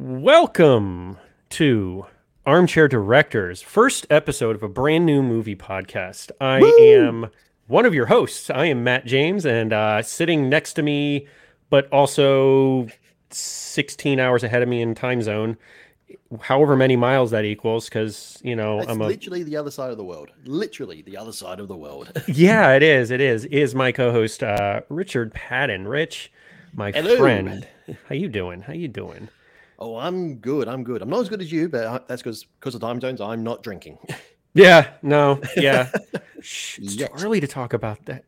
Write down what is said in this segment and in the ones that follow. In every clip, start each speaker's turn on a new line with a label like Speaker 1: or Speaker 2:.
Speaker 1: Welcome to Armchair Directors, first episode of a brand new movie podcast. I am one of your hosts. I am Matt James, and uh, sitting next to me, but also 16 hours ahead of me in time zone, however many miles that equals, because, you know,
Speaker 2: It's
Speaker 1: I'm a.
Speaker 2: literally the other side of the world. Literally the other side of the world.
Speaker 1: Yeah, it is. It is. Is my co-host uh, Richard Paddon. Rich, my
Speaker 2: Hello.
Speaker 1: friend. How you doing? How you doing?
Speaker 2: Oh, I'm good. I'm good. I'm not as good as you, but I, that's because because of time zones. I'm not drinking.
Speaker 1: Yeah, no, yeah. Shh, it's too early to talk about that.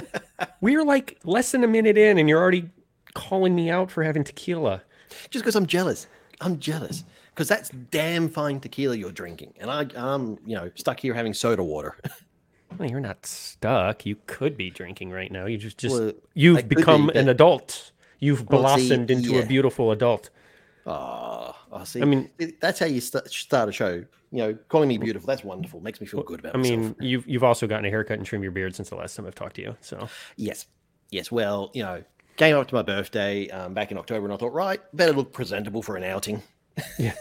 Speaker 1: We're like less than a minute in, and you're already calling me out for having tequila.
Speaker 2: Just because I'm jealous. I'm jealous because that's damn fine tequila you're drinking, and I, I'm you know stuck here having soda water.
Speaker 1: Well, you're not stuck. You could be drinking right now. You just, just
Speaker 2: Well,
Speaker 1: you've
Speaker 2: could be,
Speaker 1: become an adult. You've
Speaker 2: Well, see,
Speaker 1: blossomed into a beautiful adult.
Speaker 2: Oh, I see.
Speaker 1: I mean-
Speaker 2: that's how you st- start a show. You know, calling me beautiful. That's wonderful. Makes me feel good about
Speaker 1: I
Speaker 2: myself.
Speaker 1: mean, you've you've also gotten a haircut and trimmed your beard since the last time I've talked to you. So
Speaker 2: Yes. Yes. Well, you know, came up to my birthday um, back in October and I thought, right, better look presentable for an outing.
Speaker 1: yeah,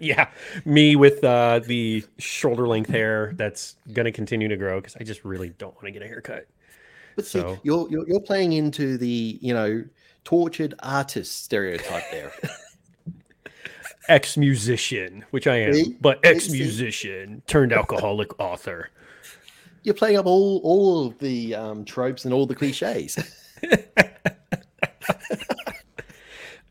Speaker 1: yeah. me with uh, the shoulder length hair that's gonna continue to grow because I just really don't want to get a haircut.
Speaker 2: But see, you're, you're you're playing into the, you know, tortured artist stereotype there.
Speaker 1: ex musician, which I am,
Speaker 2: See?
Speaker 1: but ex musician turned alcoholic author.
Speaker 2: you're playing up all all of the um, tropes and all the cliches.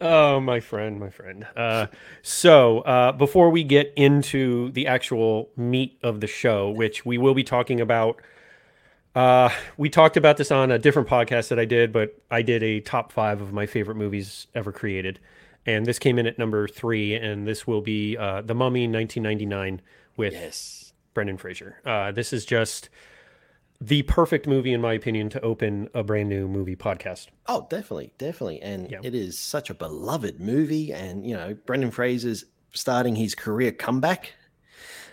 Speaker 1: Oh, my friend, my friend. Uh, so, uh, before we get into the actual meat of the show, which we will be talking about, uh, we talked about this on a different podcast that I did, but I did a top five of my favorite movies ever created. And this came in at number three, and this will be uh, The Mummy 1999 with
Speaker 2: yes.
Speaker 1: Brendan Fraser. Uh, this is just the perfect movie, in my opinion, to open a brand new movie podcast.
Speaker 2: Oh, definitely, definitely, and
Speaker 1: Yeah.
Speaker 2: it is such a beloved movie. And you know, Brendan Fraser's starting his career comeback.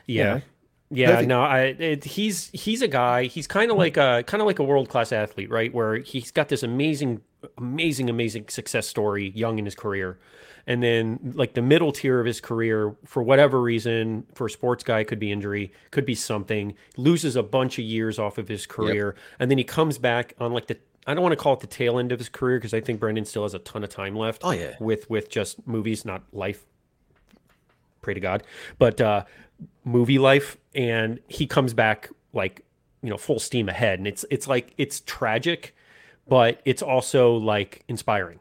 Speaker 1: Yeah.
Speaker 2: know,
Speaker 1: Yeah,
Speaker 2: perfect.
Speaker 1: no, I it, he's he's a guy. He's kind of mm-hmm. like a kind of like a world class athlete, right? Where he's got this amazing, amazing, amazing success story young in his career, and then like the middle tier of his career, for whatever reason, for a sports guy, could be injury, could be something, loses a bunch of years off of his career, and then he comes back on like the I don't want to call it the tail end of his career because I think Brendan still has a ton of time left.
Speaker 2: Oh, yeah.
Speaker 1: with with just movies, not life pray to God, but uh, movie life, and he comes back like you know full steam ahead, and it's it's like it's tragic, but it's also like inspiring.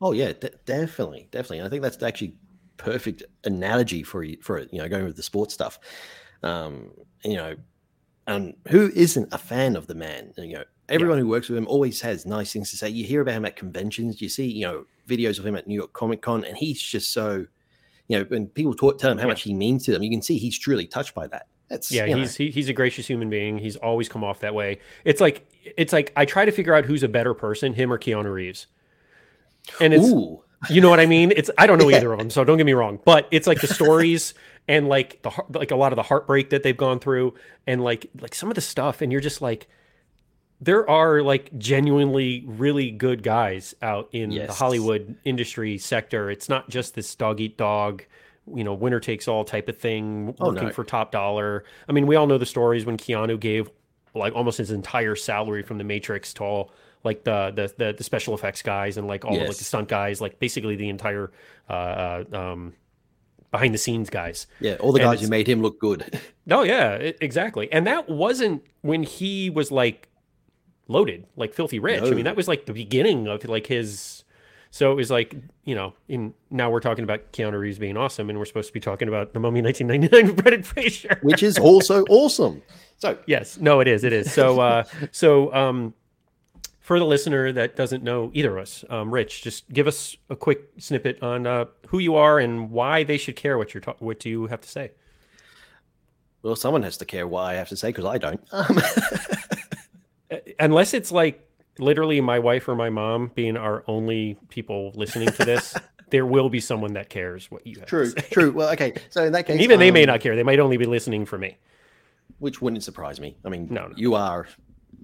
Speaker 2: Oh yeah, de- definitely, definitely. And I think that's actually perfect analogy for you for you know going with the sports stuff. Um, you know, and who isn't a fan of the man? You know, everyone who works with him always has nice things to say. You hear about him at conventions. You see, you know, videos of him at New York Comic Con, and he's just so, you know, when people talk, tell him how
Speaker 1: Yeah.
Speaker 2: much he means to them, you can see he's truly touched by that. That's
Speaker 1: Yeah, he's he, he's a gracious human being. He's always come off that way. It's like it's like I try to figure out who's a better person, him or Keanu Reeves. And it's
Speaker 2: ooh,
Speaker 1: You know what I mean? It's I don't know
Speaker 2: Yeah.
Speaker 1: either of them, so don't get me wrong. But it's like the stories and like the like a lot of the heartbreak that they've gone through, and like like some of the stuff, and you're just like, there are like genuinely really good guys out in the Hollywood industry sector. It's not just this dog eat dog, you know, winner takes all type of thing,
Speaker 2: Oh,
Speaker 1: working
Speaker 2: no.
Speaker 1: for top dollar. I mean, we all know the stories when Keanu gave like almost his entire salary from the Matrix to all like the the the, the special effects guys and like all of like the stunt guys, like basically the entire uh, uh um behind the scenes guys.
Speaker 2: yeah, all the guys who made him look good.
Speaker 1: Oh yeah, e- exactly. And that wasn't when he was like loaded, like filthy rich. I mean, that was like the beginning of like his. So it was like you know, in now we're talking about Keanu Reeves being awesome, and we're supposed to be talking about the Mummy 1999 with Brendan Fraser.
Speaker 2: which is also awesome. So
Speaker 1: Yes, no, it is. It is. So, uh, so um, for the listener that doesn't know either of us, um, Rich, just give us a quick snippet on uh, who you are and why they should care what you're ta- what do you have to say.
Speaker 2: Well, someone has to care what I have to say because I don't. Um,
Speaker 1: Unless it's like literally my wife or my mom being our only people listening to this, there will be someone that cares what you have.
Speaker 2: true, true. Well, okay. So in that case,
Speaker 1: And even they may
Speaker 2: um,
Speaker 1: not care. They might only be listening for me.
Speaker 2: which wouldn't surprise me. I mean,
Speaker 1: No, no.
Speaker 2: you are,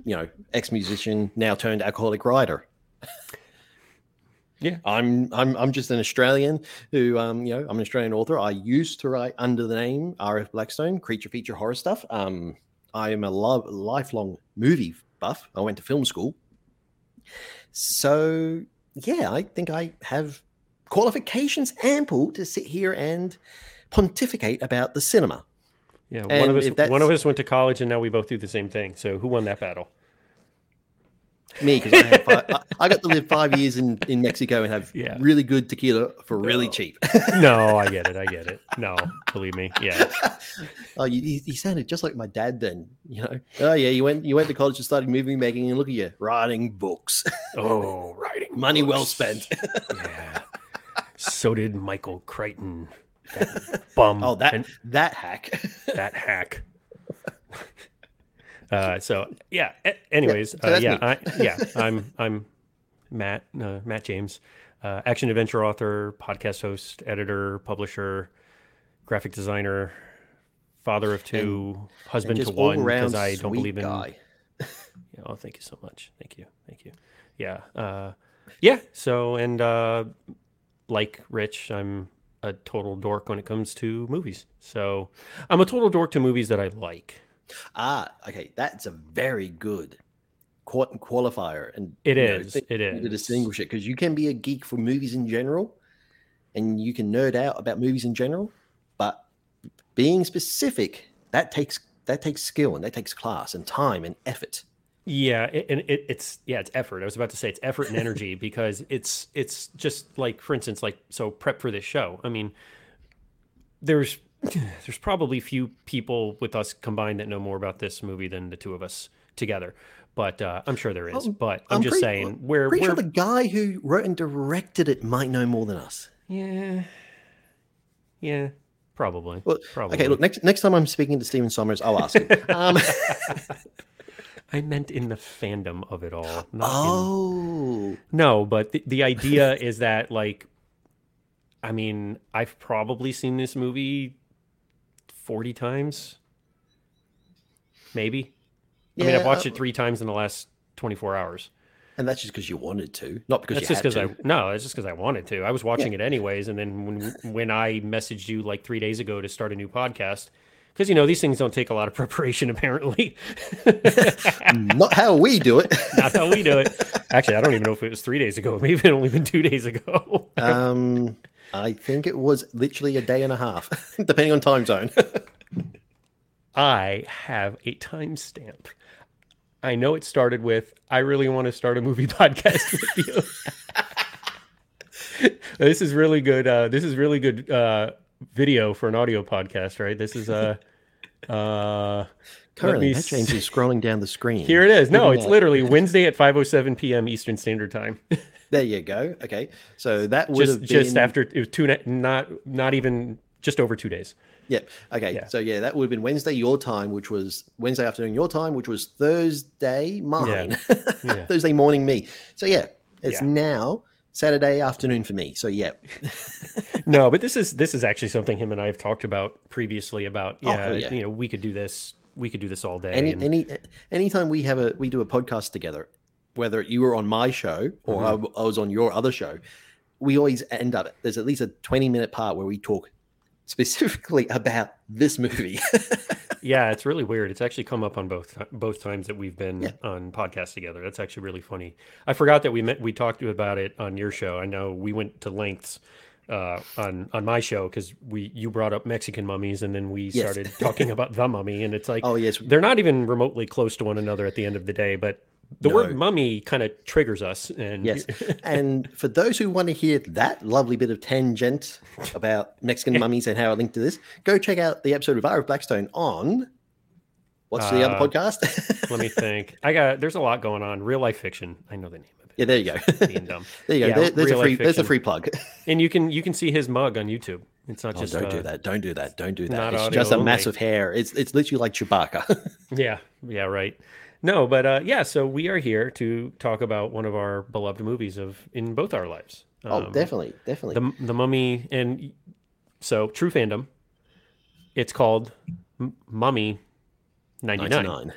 Speaker 2: you know, ex-musician now turned alcoholic writer.
Speaker 1: Yeah.
Speaker 2: I'm I'm I'm just an Australian who um you know I'm an Australian author. I used to write under the name R.F. Blackstone, creature feature horror stuff. Um, I am a love lifelong movie buff. I went to film school, so yeah, I think I have qualifications ample to sit here and pontificate about the cinema.
Speaker 1: Yeah, one of us one of us went to college, and now we both do the same thing. So who won that battle?
Speaker 2: Me, because I, five, I, I got to live five years in, in Mexico and have
Speaker 1: Yeah.
Speaker 2: really good tequila for really
Speaker 1: No.
Speaker 2: cheap.
Speaker 1: No, I get it. I get it. No, believe me. Yeah.
Speaker 2: oh, you, you, you sounded just like my dad then. You know, oh yeah, you went you went to college and started movie making, and look at you writing books,
Speaker 1: Oh, writing
Speaker 2: money well spent.
Speaker 1: Yeah. So did Michael Crichton. That bum.
Speaker 2: Oh, that
Speaker 1: and
Speaker 2: that hack.
Speaker 1: that hack. Uh, so yeah. a- Anyways,
Speaker 2: so
Speaker 1: uh, yeah. I, yeah. I'm I'm Matt uh, Matt James, uh, action adventure author, podcast host, editor, publisher, graphic designer, father of two, husband
Speaker 2: And
Speaker 1: to one because I don't believe in.
Speaker 2: guy.
Speaker 1: Yeah, oh, thank you so much. Thank you. Thank you. Yeah. Uh, yeah. So, and uh, like Rich, I'm a total dork when it comes to movies. So, I'm a total dork to movies that I like.
Speaker 2: Ah, okay, that's a very good qual- qualifier, and
Speaker 1: It
Speaker 2: know,
Speaker 1: is.
Speaker 2: thing
Speaker 1: It
Speaker 2: to distinguish it because you can be a geek for movies in general, and you can nerd out about movies in general, but being specific that takes that takes skill and that takes class and time and effort.
Speaker 1: Yeah, it, and it, it's yeah, it's effort. I was about to say it's effort and energy because it's it's just like for instance, like so prep for this show. I mean, there's there's probably few people with us combined that know more about this movie than the two of us together. But uh, I'm sure there is.
Speaker 2: Um,
Speaker 1: but I'm, just
Speaker 2: pretty-
Speaker 1: saying we're
Speaker 2: Pretty
Speaker 1: we're
Speaker 2: sure the guy who wrote and directed it might know more than us.
Speaker 1: yeah yeah probably
Speaker 2: Well,
Speaker 1: probably
Speaker 2: Okay, look next next time I'm speaking to Stephen Sommers, I'll ask him. um,
Speaker 1: I meant in the fandom of it all. Not in
Speaker 2: oh,
Speaker 1: No, but the, the idea is that like I mean, I've probably seen this movie 40 times. Maybe. I mean, I've watched
Speaker 2: uh,
Speaker 1: it 3 times in the last 24 hours.
Speaker 2: and that's just because you wanted to, not because
Speaker 1: That's just because
Speaker 2: to.
Speaker 1: I no, it's just because I wanted to. I was watching it anyways, and then when when I messaged you like three days ago to start a new podcast, because you know these things don't take a lot of preparation apparently.
Speaker 2: not how we do it.
Speaker 1: Not how we do it. Actually, I don't even know if it was three days ago. Maybe it only been two days ago.
Speaker 2: Um, I think it was literally a day and a half, depending on time zone.
Speaker 1: I have a timestamp. I know it started with I really want to start a movie podcast with you. this is really good. Uh, this is really good uh, video for an audio podcast, right? This is uh, uh,
Speaker 2: Currently, James is scrolling down the screen.
Speaker 1: here it is. No, it's literally Wednesday at 5:07 p.m. Eastern Standard Time.
Speaker 2: There you go. Okay, so that would
Speaker 1: just
Speaker 2: have been
Speaker 1: just after it was two not not even just over two days.
Speaker 2: Yep. Okay.
Speaker 1: Yeah.
Speaker 2: So yeah, that would have been Wednesday your time, which was Wednesday afternoon your time, which was Thursday mine.
Speaker 1: Yeah.
Speaker 2: Thursday morning me. So yeah, it's
Speaker 1: Yeah.
Speaker 2: now Saturday afternoon for me. So yeah.
Speaker 1: no, but this is this is actually something him and I have talked about previously. About
Speaker 2: Oh,
Speaker 1: yeah,
Speaker 2: yeah.
Speaker 1: you know, we could do this. We could do this all day.
Speaker 2: Any
Speaker 1: and-
Speaker 2: any anytime we have a we do a podcast together, whether you were on my show or
Speaker 1: Mm-hmm.
Speaker 2: I, I was on your other show, we always end up there's at least a 20 minute part where we talk specifically about this movie.
Speaker 1: yeah, it's really weird. It's actually come up on both both times that we've been
Speaker 2: Yeah.
Speaker 1: on podcasts together. That's actually really funny. I forgot that we met. We talked about it on your show. I know we went to lengths uh, on on my show because we you brought up Mexican mummies and then we
Speaker 2: Yes.
Speaker 1: started talking about the mummy and it's like
Speaker 2: oh yes,
Speaker 1: they're not even remotely close to one another at the end of the day, but the word mummy kind of triggers us and
Speaker 2: Yes. and for those who want to hear that lovely bit of tangent about Mexican mummies and how it linked to this, go check out the episode of Ira Blackstone on what's the other
Speaker 1: Uh,
Speaker 2: podcast?
Speaker 1: let me think. I got there's a lot going on. Real life fiction. I know the name of it.
Speaker 2: yeah, there you go.
Speaker 1: Being dumb.
Speaker 2: there you go.
Speaker 1: Yeah,
Speaker 2: There- there's a free there's a free plug.
Speaker 1: And you can you can see his mug on YouTube. It's not
Speaker 2: Oh,
Speaker 1: just
Speaker 2: don't
Speaker 1: uh,
Speaker 2: do that. Don't do that. Don't do that. It's just a
Speaker 1: only.
Speaker 2: massive hair. It's it's literally like Chewbacca.
Speaker 1: Yeah, yeah, right. No, but uh, yeah. So we are here to talk about one of our beloved movies of in both our lives.
Speaker 2: oh,
Speaker 1: Um,
Speaker 2: definitely, definitely.
Speaker 1: the the Mummy, and so true fandom. It's called M- Mummy ninety nine.
Speaker 2: 99.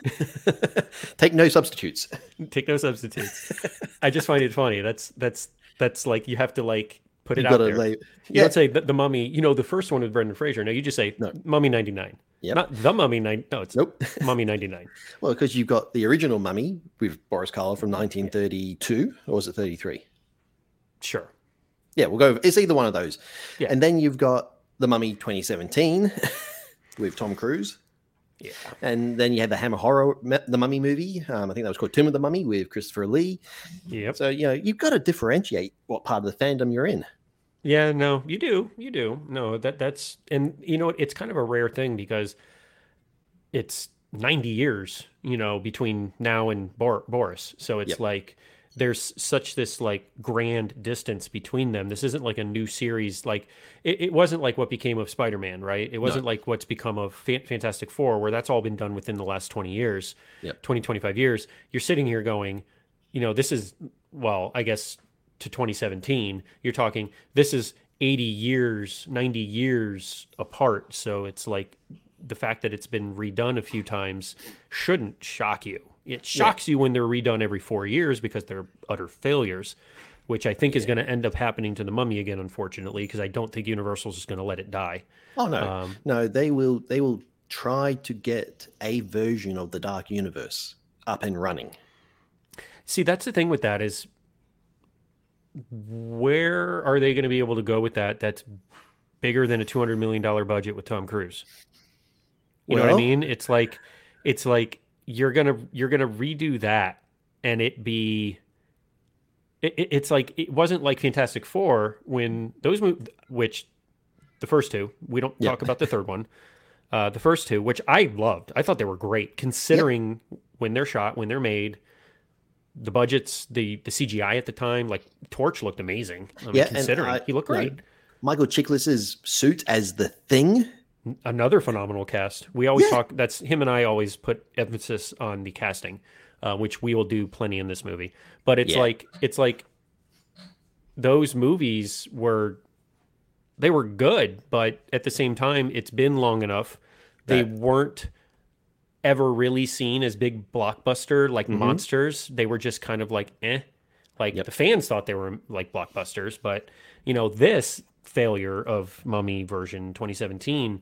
Speaker 2: Take no substitutes.
Speaker 1: Take no substitutes. I just find it funny. That's that's That's like you have to like put it
Speaker 2: You've
Speaker 1: out there.
Speaker 2: lay.
Speaker 1: You don't say the, the mummy. You know, the first one with Brendan Fraser. No, you just say
Speaker 2: No.
Speaker 1: Mummy ninety nine.
Speaker 2: Yep.
Speaker 1: Not the Mummy nine. No, it's
Speaker 2: nope.
Speaker 1: Mummy ninety nine.
Speaker 2: Well, because you've got the original Mummy with Boris Karloff from 1932, or was it 33?
Speaker 1: Sure.
Speaker 2: Yeah, we'll go. It's either one of those.
Speaker 1: Yeah.
Speaker 2: And then you've got the Mummy 2017 with Tom Cruise.
Speaker 1: Yeah.
Speaker 2: And then you had the Hammer Horror, the Mummy movie. Um, I think that was called Tomb of the Mummy with Christopher Lee.
Speaker 1: Yep.
Speaker 2: So, you know, you've got to differentiate what part of the fandom you're in.
Speaker 1: Yeah, no, you do. You do. No, that that's and you know it's kind of a rare thing because it's 90 years, you know, between now and Bor- Boris. So it's
Speaker 2: Yep.
Speaker 1: like there's such this like grand distance between them. This isn't like a new series like it, it wasn't like what became of Spider-Man, right? It wasn't like what's become of Fa- Fantastic 4 where that's all been done within the last 20 years.
Speaker 2: Yep.
Speaker 1: 20 25 years. You're sitting here going, you know, this is well, I guess to 2017, you're talking this is 80 years, 90 years apart. So it's like the fact that it's been redone a few times shouldn't shock you. It shocks you when they're redone every four years because they're utter failures, which I think is going to end up happening to the mummy again, unfortunately, because I don't think Universal's just going to let it die.
Speaker 2: Oh no,
Speaker 1: Um,
Speaker 2: no, they will. They will try to get a version of the Dark Universe up and running.
Speaker 1: See, that's the thing with that is where are they going to be able to go with that? That's bigger than a two hundred million dollar budget with Tom Cruise. You know what I mean? It's like it's like you're gonna you're gonna redo that and it be. It, it- it's like it wasn't like Fantastic Four when those mov which the first two we don't
Speaker 2: Yeah.
Speaker 1: talk about the third one, uh, the first two which I loved I thought they were great considering when they're shot when they're made the budgets, the the CGI at the time, like Torch looked amazing. I mean,
Speaker 2: Yeah, and
Speaker 1: considering he looked great.
Speaker 2: Michael Chiklis's suit as the Thing.
Speaker 1: Another phenomenal cast. We always
Speaker 2: Yeah.
Speaker 1: talk. That's him and I always put emphasis on the casting, uh, which we will do plenty in this movie. But it's
Speaker 2: Yeah.
Speaker 1: like it's like those movies were they were good, but at the same time, it's been long enough. They
Speaker 2: That-
Speaker 1: weren't ever really seen as big blockbuster like
Speaker 2: Mhm.
Speaker 1: monsters. They were just kind of like eh. Like
Speaker 2: Yep.
Speaker 1: the fans thought they were like blockbusters, but you know, this failure of Mummy version 2017,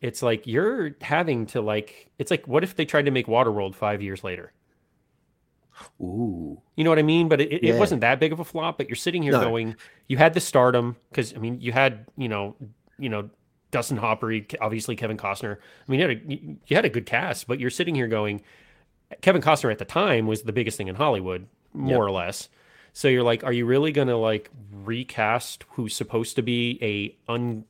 Speaker 1: it's like you're having to like it's like what if they tried to make Waterworld 5 years later?
Speaker 2: Ooh,
Speaker 1: You know what I mean? But it, it
Speaker 2: Yeah.
Speaker 1: wasn't that big of a flop. But you're sitting here
Speaker 2: No.
Speaker 1: going, you had the stardom because I mean, you had you know, you know, Dustin Hopper, obviously Kevin Costner. I mean, you had a you had a good cast, but you're sitting here going, Kevin Costner at the time was the biggest thing in Hollywood, more
Speaker 2: Yep.
Speaker 1: or less. So you're like, are you really gonna like recast who's supposed to be a unfailable,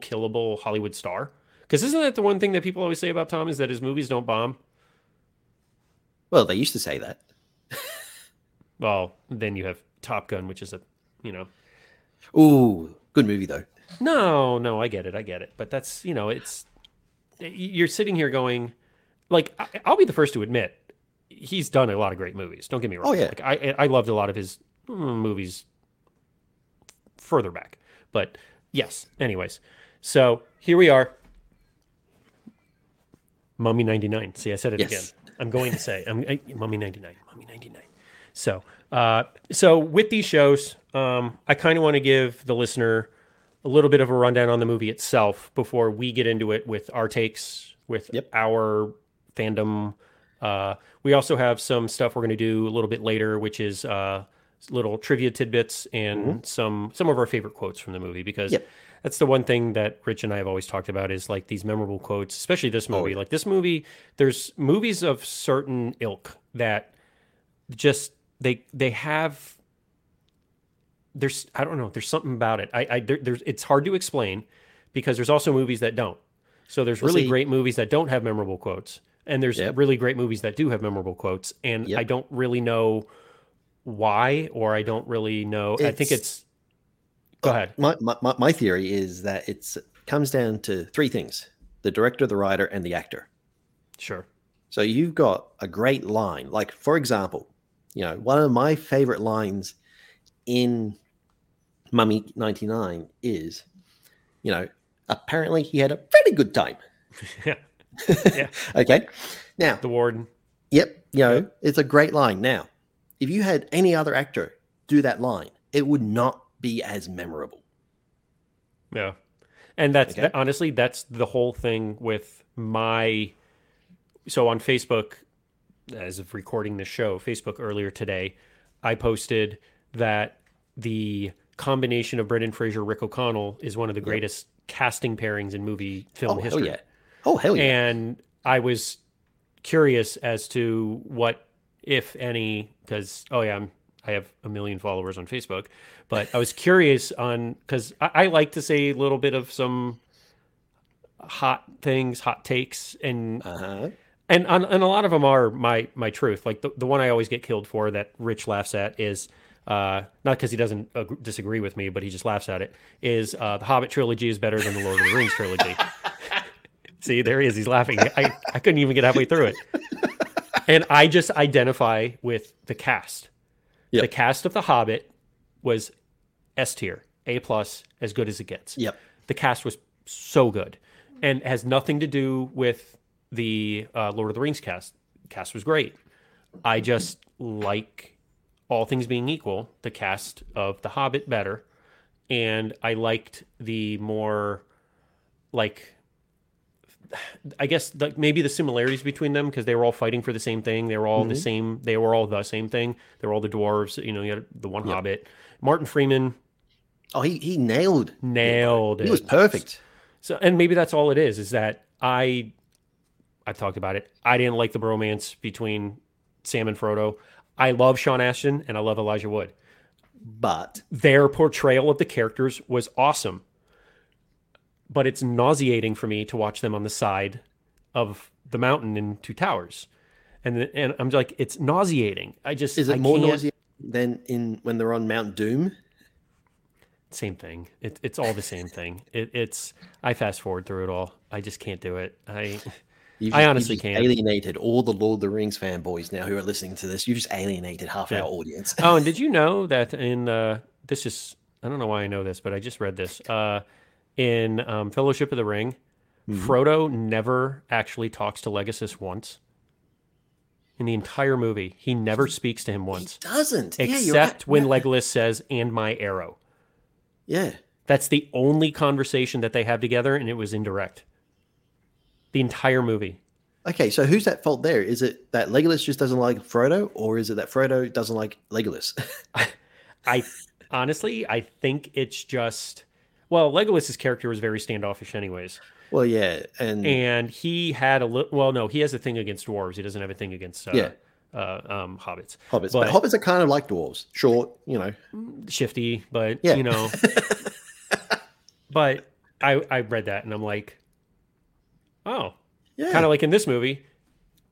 Speaker 1: killable Hollywood star? Because isn't that the one thing that people always say about Tom is that his movies don't bomb?
Speaker 2: well, they used to say that.
Speaker 1: Well, then you have Top Gun, which is a, you know,
Speaker 2: Ooh, good movie though.
Speaker 1: No, no, I get it, I get it, but that's you know, it's you're sitting here going, like, I, I'll be the first to admit, he's done a lot of great movies. Don't get me wrong.
Speaker 2: Oh, yeah.
Speaker 1: like I I loved a lot of his mm, movies further back, but yes. Anyways, so here we are. Mummy 99. See, I said it
Speaker 2: Yes.
Speaker 1: again. I'm going to say I'm, I, Mummy 99. Mummy 99. So, uh, so with these shows, um, I kind of want to give the listener a little bit of a rundown on the movie itself before we get into it with our takes, with
Speaker 2: Yep.
Speaker 1: our fandom. Uh, we also have some stuff we're going to do a little bit later, which is uh, little trivia tidbits and some some of our favorite quotes from the movie because
Speaker 2: Yep.
Speaker 1: that's the one thing that Rich and I have always talked about is like these memorable quotes, especially this movie.
Speaker 2: yeah.
Speaker 1: Like this movie, there's movies of certain ilk that just they they have there's I don't know there's something about it I, I there, there's it's hard to explain because there's also movies that don't so there's really
Speaker 2: see-
Speaker 1: great movies that don't have memorable quotes and there's
Speaker 2: Yep.
Speaker 1: really great movies that do have memorable quotes and
Speaker 2: Yep.
Speaker 1: I don't really know why or I don't really know I think
Speaker 2: It's-
Speaker 1: it's go uh, ahead
Speaker 2: My, my, my- my theory is that it's comes down to three things: the director, the writer, and the actor.
Speaker 1: sure
Speaker 2: So you've got a great line. Like, for example, you know, one of my favorite lines in Mummy 99 is, you know, apparently he had a pretty good time.
Speaker 1: yeah Yeah.
Speaker 2: okay. Now,
Speaker 1: the warden
Speaker 2: yep, you know, it's a great line. Now, if you had any other actor do that line, it would not be as memorable.
Speaker 1: Yeah. And that's
Speaker 2: Okay.
Speaker 1: that- honestly, that's the whole thing with my. So on Facebook, as of recording this show, Facebook earlier today, I posted that the combination of Brendan Fraser, Rick O'Connell is one of the greatest casting pairings in movie film
Speaker 2: Oh hell
Speaker 1: history.
Speaker 2: yeah! Oh hell yeah!
Speaker 1: And I was curious as to what, if any, because oh yeah, I'm, I have a million followers on Facebook, but I was curious on because I, I like to say a little bit of some hot things, hot takes, and
Speaker 2: Uh-huh.
Speaker 1: and and, and a lot of them are my my truth. Like the the one I always get killed for that Rich laughs at is. Uh, not because he doesn't ag- disagree with me, but he just laughs at it. Is uh, the Hobbit trilogy is better than the Lord of the Rings trilogy? See, there he is. He's laughing. I, I couldn't even get halfway through it. And I just identify with the cast.
Speaker 2: Yep.
Speaker 1: The cast of The Hobbit was S tier, A plus, as good as it gets.
Speaker 2: Yep.
Speaker 1: The cast was so good, and has nothing to do with the uh, Lord of the Rings cast. Cast was great. I just like all things being equal, the cast of The Hobbit better, and I liked the more like I guess like maybe the similarities between them because they were all fighting for the same thing. They were all the mm-hmm. same. They were all the same thing. They were all the dwarves. You know, you had the one Hobbit. Martin Freeman
Speaker 2: Oh, he he nailed.
Speaker 1: nailed it.
Speaker 2: He was perfect.
Speaker 1: So, and maybe that's all it is. Is that I, I've talked about it. I didn't like the bromance between Sam and Frodo. I love Sean Astin and I love Elijah Wood.
Speaker 2: But
Speaker 1: Their portrayal of the characters was awesome, but it's nauseating for me to watch them on the side of the mountain in Two Towers, and and I'm like, it's nauseating. I just
Speaker 2: is it
Speaker 1: I
Speaker 2: more
Speaker 1: can't-
Speaker 2: nauseating than in when they're on Mount Doom?
Speaker 1: Same thing. It, it's all the same thing. It, it's I fast forward through it all. I just can't do it. I
Speaker 2: You've
Speaker 1: I
Speaker 2: just-
Speaker 1: honestly
Speaker 2: you've
Speaker 1: can't.
Speaker 2: alienated all the Lord of the Rings fanboys now who are listening to this. You just alienated half
Speaker 1: Yeah.
Speaker 2: our audience.
Speaker 1: oh, and did you know that in uh, this is I don't know why I know this, but I just read this uh, in um, Fellowship of the Ring.
Speaker 2: Mm-hmm.
Speaker 1: Frodo never actually talks to Legolas once in the entire movie. He never speaks to him once, He
Speaker 2: Doesn't yeah,
Speaker 1: except
Speaker 2: right.
Speaker 1: when Legolas says "and my arrow."
Speaker 2: yeah.
Speaker 1: That's the only conversation that they have together, and it was indirect. The entire movie.
Speaker 2: Okay, so who's at fault there? Is it that Legolas just doesn't like Frodo, or is it that Frodo doesn't like Legolas?
Speaker 1: I honestly, I think it's just well, Legolas's character was very standoffish, anyways.
Speaker 2: well, yeah, and
Speaker 1: and he had a little. Well, no, he has a thing against dwarves. He doesn't have a thing against uh,
Speaker 2: Yeah.
Speaker 1: uh, um, hobbits.
Speaker 2: hobbits,
Speaker 1: but-
Speaker 2: but, hobbits are kind of like dwarves, short, you know.
Speaker 1: Shifty, but
Speaker 2: Yeah.
Speaker 1: you know. but I I read that and I'm like, oh,
Speaker 2: Yeah,
Speaker 1: kind of like in this movie,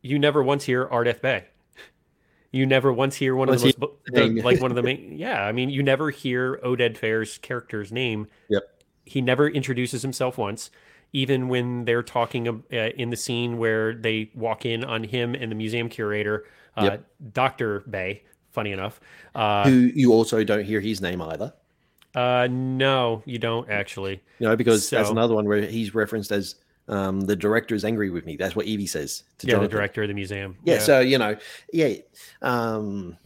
Speaker 1: you never once hear Ardeth Bay. You never once hear one of the
Speaker 2: he-
Speaker 1: most the, like one of the main. Yeah, I mean, you never hear Oded Fehr's character's name.
Speaker 2: Yep.
Speaker 1: He never introduces himself once. Even when they're talking uh, in the scene where they walk in on him and the museum curator, uh,
Speaker 2: Yep.
Speaker 1: Doctor Bey. Funny enough, uh,
Speaker 2: who you also don't hear his name either.
Speaker 1: uh, no, you don't actually.
Speaker 2: You know, because that's another one where he's referenced as um, the director is angry with me. That's what Evie says to
Speaker 1: Yeah, the director of the museum.
Speaker 2: Yeah, so you know, yeah, um,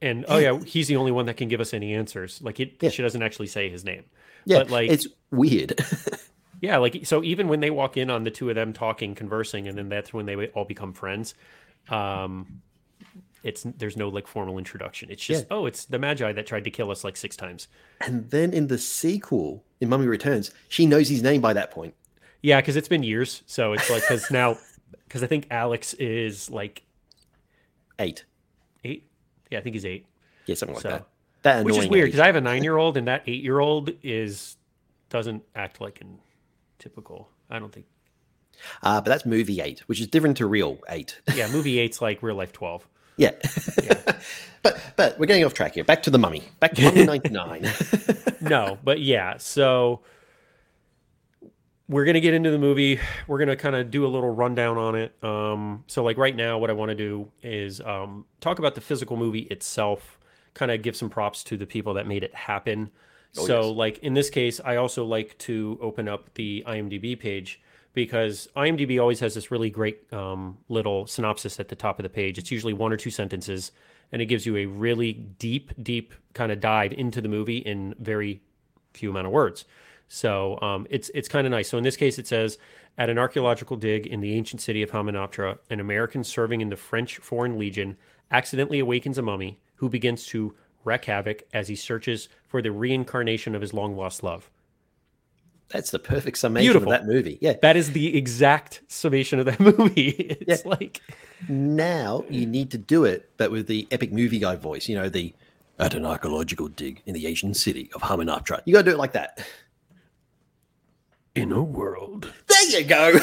Speaker 1: and oh yeah, he's the only one that can give us any answers. Like it,
Speaker 2: Yeah.
Speaker 1: she doesn't actually say his name.
Speaker 2: yeah,
Speaker 1: But, like-
Speaker 2: it's weird.
Speaker 1: Yeah, like so even when they walk in on the two of them talking, conversing, and then that's when they all become friends. Um, it's there's no like formal introduction. It's just oh, it's the Medjai that tried to kill us like six times.
Speaker 2: and then in the sequel, in Mummy Returns, she knows his name by that point.
Speaker 1: Yeah, because it's been years, so it's like because now because I think Alex is like
Speaker 2: Eight,
Speaker 1: eight. Yeah, I think he's eight.
Speaker 2: yeah, something like
Speaker 1: So-
Speaker 2: that. That
Speaker 1: which is weird because I have a nine year old and that eight year old is doesn't act like an typical. I don't think.
Speaker 2: Uh, but that's movie eight, which is different to real eight.
Speaker 1: Yeah, movie eight's like real life twelve.
Speaker 2: yeah. but but we're getting off track here. Back to the mummy. Back to Mummy 99.
Speaker 1: no, but yeah. So we're gonna get into the movie. We're gonna kind of do a little rundown on it. Um, so like right now, what I want to do is um, talk about the physical movie itself. Kind of give some props to the people that made it happen.
Speaker 2: Oh,
Speaker 1: so
Speaker 2: yes.
Speaker 1: like in this case, I also like to open up the IMDb page because IMDb always has this really great um, little synopsis at the top of the page. It's usually one or two sentences, and it gives you a really deep, deep kind of dive into the movie in very few amount of words. So um, it's it's kind of nice. So in this case, it says at an archaeological dig in the ancient city of Hamunaptra, an American serving in the French Foreign Legion accidentally awakens a mummy who begins to wreak havoc as he searches for the reincarnation of his long lost love.
Speaker 2: That's the perfect summation
Speaker 1: Beautiful.
Speaker 2: of that movie. Yeah.
Speaker 1: That is the exact summation of that movie. It's
Speaker 2: Yeah.
Speaker 1: like
Speaker 2: Now you need to do it, but with the epic movie guy voice. You know, the at an archaeological dig in the Asian city of Hamunaptra. You got to do it like that.
Speaker 1: In a world.
Speaker 2: There you go.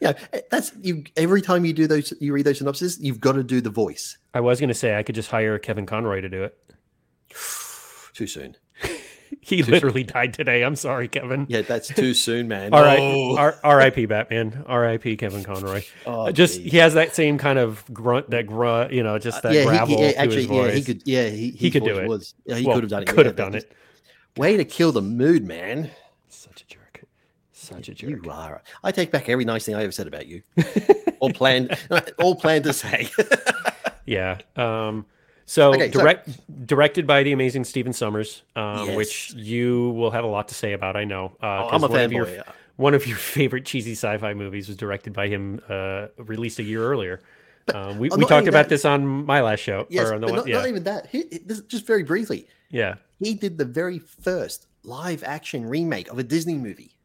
Speaker 2: yeah, that's you. Every time you do those, you read those synopses, you've got to do the voice.
Speaker 1: I was going to say I could just hire Kevin Conroy to do it.
Speaker 2: Too soon.
Speaker 1: He literally died today. I'm sorry, Kevin.
Speaker 2: Yeah, that's too soon, man.
Speaker 1: All right,
Speaker 2: Oh.
Speaker 1: R- R.I.P. Batman. R.I.P. Kevin Conroy.
Speaker 2: Oh,
Speaker 1: Uh, just
Speaker 2: geez.
Speaker 1: he has that same kind of grunt, that grunt, you know, just that
Speaker 2: yeah,
Speaker 1: gravel
Speaker 2: he, yeah,
Speaker 1: to
Speaker 2: actually,
Speaker 1: his voice.
Speaker 2: yeah, he could, yeah, he,
Speaker 1: He
Speaker 2: his
Speaker 1: could do it.
Speaker 2: Was, yeah, he
Speaker 1: Well,
Speaker 2: could have done it.
Speaker 1: Could
Speaker 2: yeah,
Speaker 1: have done it.
Speaker 2: was- Way to kill the mood, man.
Speaker 1: Such a jerk. Such a jerk.
Speaker 2: You are. I take back every nice thing I ever said about you. all planned, all planned to say.
Speaker 1: Yeah. Um, so,
Speaker 2: Okay, so-
Speaker 1: direct, directed by the amazing Stephen Sommers, um, which you will have a lot to say about. I know. Uh,
Speaker 2: Oh, I'm a
Speaker 1: one of your-
Speaker 2: fanboy.
Speaker 1: one of your favorite cheesy sci-fi movies was directed by him, uh, released a year earlier. Um, we
Speaker 2: Oh,
Speaker 1: we talked about
Speaker 2: that-
Speaker 1: this on my last show.
Speaker 2: Yes,
Speaker 1: or on the
Speaker 2: but
Speaker 1: one,
Speaker 2: not,
Speaker 1: yeah,
Speaker 2: not even that. He, he- this, just very briefly,
Speaker 1: yeah.
Speaker 2: he did the very first live action remake of a Disney movie.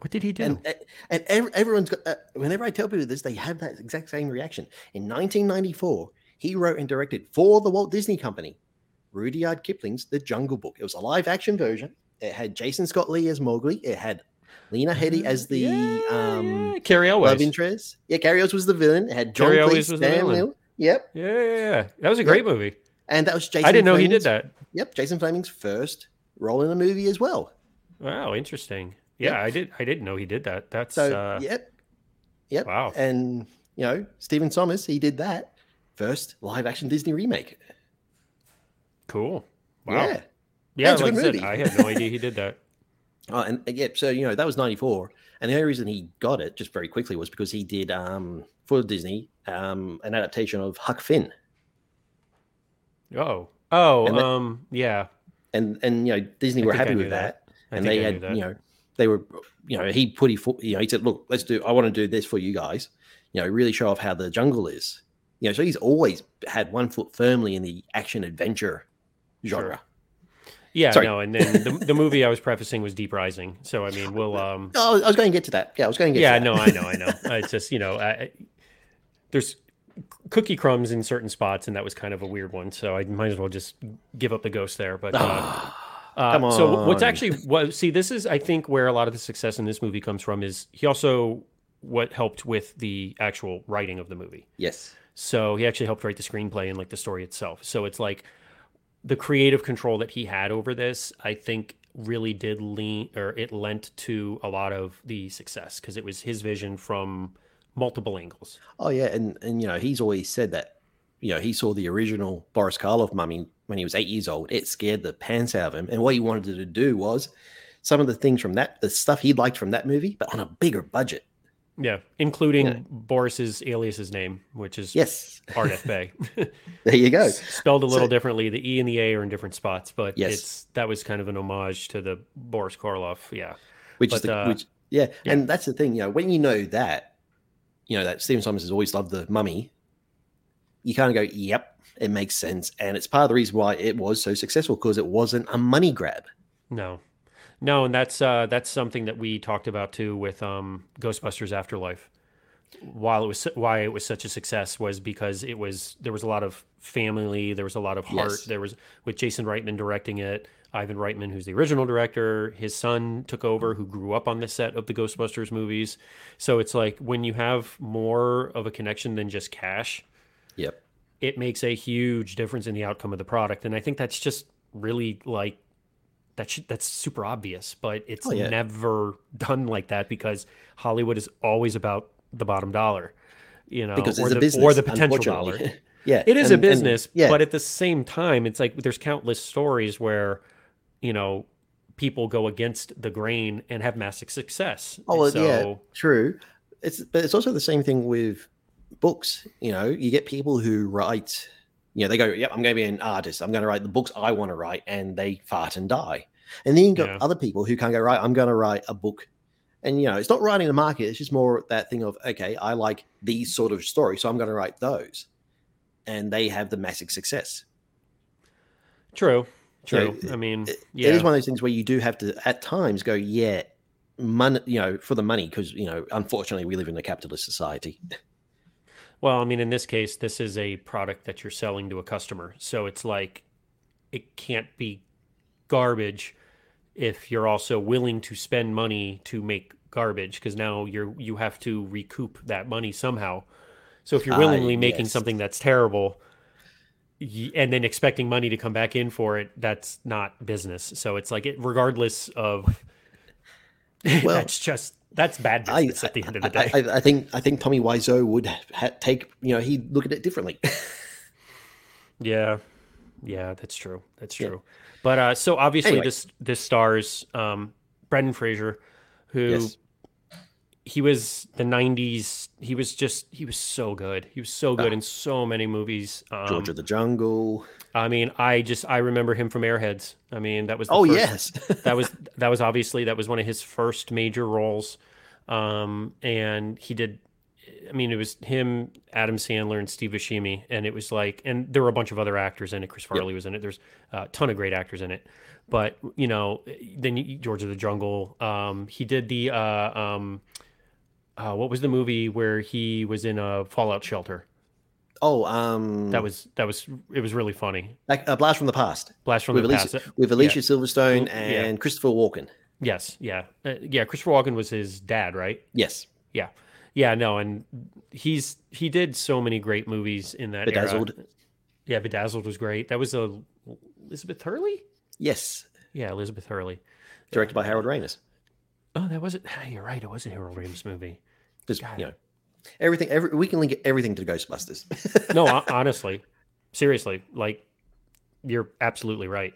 Speaker 1: What did he do?
Speaker 2: And and- and everyone's got. Uh, whenever I tell people this, they have that exact same reaction. In 1994, he wrote and directed for the Walt Disney Company, Rudyard Kipling's The Jungle Book. It was a live action version. It had Jason Scott Lee as Mowgli. It had Lena Headey as the
Speaker 1: Yeah,
Speaker 2: um,
Speaker 1: yeah. Carrie
Speaker 2: love interest. Yeah, Cary Elwes was the villain. It had John
Speaker 1: Carrie
Speaker 2: Cleese,
Speaker 1: was the villain.
Speaker 2: Neill. Yep,
Speaker 1: Yeah, yeah, yeah. That was a great movie.
Speaker 2: and that was Jason.
Speaker 1: I didn't know he did that.
Speaker 2: Yep, Jason Flemyng's first role in a movie as well.
Speaker 1: Wow, interesting. Yeah, I did. I didn't know he did that. That's
Speaker 2: So
Speaker 1: uh,
Speaker 2: yep, yep.
Speaker 1: wow.
Speaker 2: And you know, Stephen Sommers, he did that first live action Disney remake.
Speaker 1: cool. Wow.
Speaker 2: Yeah.
Speaker 1: Yeah,
Speaker 2: it's
Speaker 1: like I said. I had no idea he did that.
Speaker 2: Oh, and uh, yeah, so you know that was '94, and the only reason he got it just very quickly was because he did um for Disney um an adaptation of Huck Finn,
Speaker 1: Oh, oh,
Speaker 2: And
Speaker 1: um, yeah.
Speaker 2: and and you know Disney
Speaker 1: I
Speaker 2: were happy with
Speaker 1: that.
Speaker 2: that, and they
Speaker 1: I
Speaker 2: had you know they were you know he put he you know he said look let's do I want to do this for you guys, you know really show off how the jungle is, you know so he's always had one foot firmly in the action adventure genre.
Speaker 1: Yeah,
Speaker 2: Sorry.
Speaker 1: no, and then the, the movie I was prefacing was Deep Rising. So I mean, we'll um
Speaker 2: Oh, I was going to get to that. Yeah, I was going to get.
Speaker 1: Yeah, no. I know, I know. It's just, you know, I- there's cookie crumbs in certain spots and that was kind of a weird one, so I might as well just give up the ghost there, but uh, uh, so what's actually what see this is I think where a lot of the success in this movie comes from is he also what helped with the actual writing of the movie.
Speaker 2: Yes.
Speaker 1: So he actually helped write the screenplay and like the story itself. So it's like the creative control that he had over this, I think really did lean or it lent to a lot of the success because it was his vision from multiple angles.
Speaker 2: Oh yeah, and and you know he's always said that. You know he saw the original Boris Karloff mummy when he was eight years old. It scared the pants out of him, and what he wanted to do was some of the things from that, the stuff he liked from that movie, but on a bigger budget.
Speaker 1: Yeah, including
Speaker 2: Yeah.
Speaker 1: Boris's alias's name, which is
Speaker 2: Yes,
Speaker 1: Ardeth Bay.
Speaker 2: there you go.
Speaker 1: Spelled a little
Speaker 2: So-
Speaker 1: differently. The E and the A are in different spots, but
Speaker 2: Yes.
Speaker 1: it's that was kind of an homage to the Boris Karloff. Yeah.
Speaker 2: Which is the
Speaker 1: uh,
Speaker 2: which yeah,
Speaker 1: yeah.
Speaker 2: and that's the thing. You know when you know that, you know that Stephen Sommers has always loved the mummy. You kind of go, yep, it makes sense, and it's part of the reason why it was so successful because it wasn't a money grab.
Speaker 1: No, no, and that's uh, that's something that we talked about too with um, Ghostbusters Afterlife. While it was why it was such a success was because it was there was a lot of family, there was a lot of heart.
Speaker 2: Yes.
Speaker 1: There was with Jason Reitman directing it, Ivan Reitman, who's the original director, his son took over, who grew up on the set of the Ghostbusters movies. So it's like when you have more of a connection than just cash,
Speaker 2: Yep.
Speaker 1: it makes a huge difference in the outcome of the product. And I think that's just really like that should, that's super obvious, but it's
Speaker 2: Oh, yeah.
Speaker 1: never done like that because Hollywood is always about the bottom dollar, you know,
Speaker 2: because
Speaker 1: or the,
Speaker 2: a business
Speaker 1: or the potential dollar.
Speaker 2: yeah,
Speaker 1: It is a
Speaker 2: and- and-
Speaker 1: business,
Speaker 2: yeah,
Speaker 1: but at the same time, it's like there's countless stories where, you know, people go against the grain and have massive success.
Speaker 2: oh
Speaker 1: so,
Speaker 2: yeah, true. It's but it's also the same thing with books. You know, you get people who write. You know, they go, "Yep, I'm going to be an artist. I'm going to write the books I want to write," and they fart and die. And then you got
Speaker 1: Yeah.
Speaker 2: other people who can't go right. I'm going to write a book, and you know, it's not writing the market. It's just more that thing of okay, I like these sort of stories, so I'm going to write those, and they have the massive success.
Speaker 1: True.
Speaker 2: So,
Speaker 1: True. I mean, yeah.
Speaker 2: It is one of those things where you do have to at times go, yeah, money, you know, for the money, because you know, unfortunately, we live in a capitalist society.
Speaker 1: Well, I mean, in this case, this is a product that you're selling to a customer. So it's like it can't be garbage if you're also willing to spend money to make garbage because now you're you have to recoup that money somehow. So if you're
Speaker 2: Ah,
Speaker 1: willingly making
Speaker 2: yes.
Speaker 1: something that's terrible and then expecting money to come back in for it, that's not business. So it's like it regardless of
Speaker 2: Well,
Speaker 1: that's just that's bad
Speaker 2: I,
Speaker 1: at the end of the day.
Speaker 2: I, I think I think Tommy Wiseau would ha- take, you know, he'd look at it differently.
Speaker 1: Yeah, yeah, that's true. That's
Speaker 2: Yeah.
Speaker 1: true. But uh, so obviously
Speaker 2: Anyway.
Speaker 1: this this stars um, Brendan Fraser, who
Speaker 2: yes,
Speaker 1: he was the '90s. He was just he was so good. He was so good
Speaker 2: Ah.
Speaker 1: in so many movies. Um,
Speaker 2: George of the Jungle.
Speaker 1: I mean, I just I remember him from Airheads. I mean, that was the
Speaker 2: Oh
Speaker 1: first-
Speaker 2: yes,
Speaker 1: that was that was obviously that was one of his first major roles um and he did i mean it was him adam sandler and steve buscemi and it was like and there were a bunch of other actors in it chris farley was in it there's a ton of great actors in it but you know then george of the jungle um he did the uh um uh, what was the movie where he was in a fallout shelter
Speaker 2: oh um,
Speaker 1: that was that was it was really funny
Speaker 2: like a blast from the past
Speaker 1: blast from
Speaker 2: with
Speaker 1: the
Speaker 2: Alicia,
Speaker 1: past
Speaker 2: with Alicia Silverstone
Speaker 1: Yeah.
Speaker 2: and Christopher Walken.
Speaker 1: yes yeah uh, yeah christopher walken was his dad right
Speaker 2: Yes,
Speaker 1: Yeah. Yeah, no, and he's he did so many great movies in that
Speaker 2: Bedazzled.
Speaker 1: era. Yeah, Bedazzled was great. That was a Elizabeth Hurley?
Speaker 2: yes,
Speaker 1: Yeah, Elizabeth Hurley.
Speaker 2: directed by Harold Ramis.
Speaker 1: Oh, that was it. You're right. It was a Harold Ramis movie.
Speaker 2: Because
Speaker 1: Got
Speaker 2: you know, everything. Every we can link everything to Ghostbusters.
Speaker 1: No, honestly, seriously, like you're absolutely right.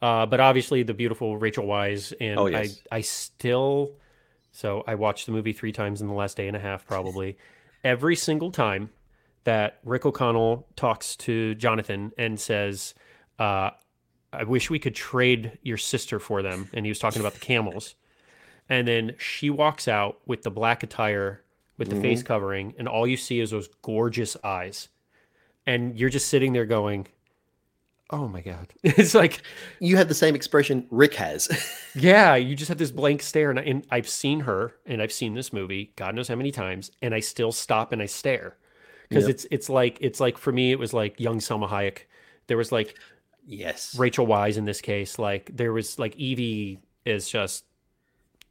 Speaker 1: Uh, but obviously, the beautiful Rachel Weisz, and
Speaker 2: Oh, yes.
Speaker 1: I, I still, so I watched the movie three times in the last day and a half, probably. Every single time that Rick O'Connell talks to Jonathan and says, uh, "I wish we could trade your sister for them," and he was talking about the camels, and then she walks out with the black attire with the
Speaker 2: Mhm.
Speaker 1: face covering, and all you see is those gorgeous eyes, and you're just sitting there going, "Oh my god!" It's like,
Speaker 2: you had the same expression Rick has.
Speaker 1: yeah, you just have this blank stare, and, I, and I've seen her, and I've seen this movie, God knows how many times, and I still stop and I stare because
Speaker 2: Yep.
Speaker 1: it's it's like it's like for me, it was like young Salma Hayek. There was like
Speaker 2: yes,
Speaker 1: Rachel Weisz in this case, like there was like Evie is just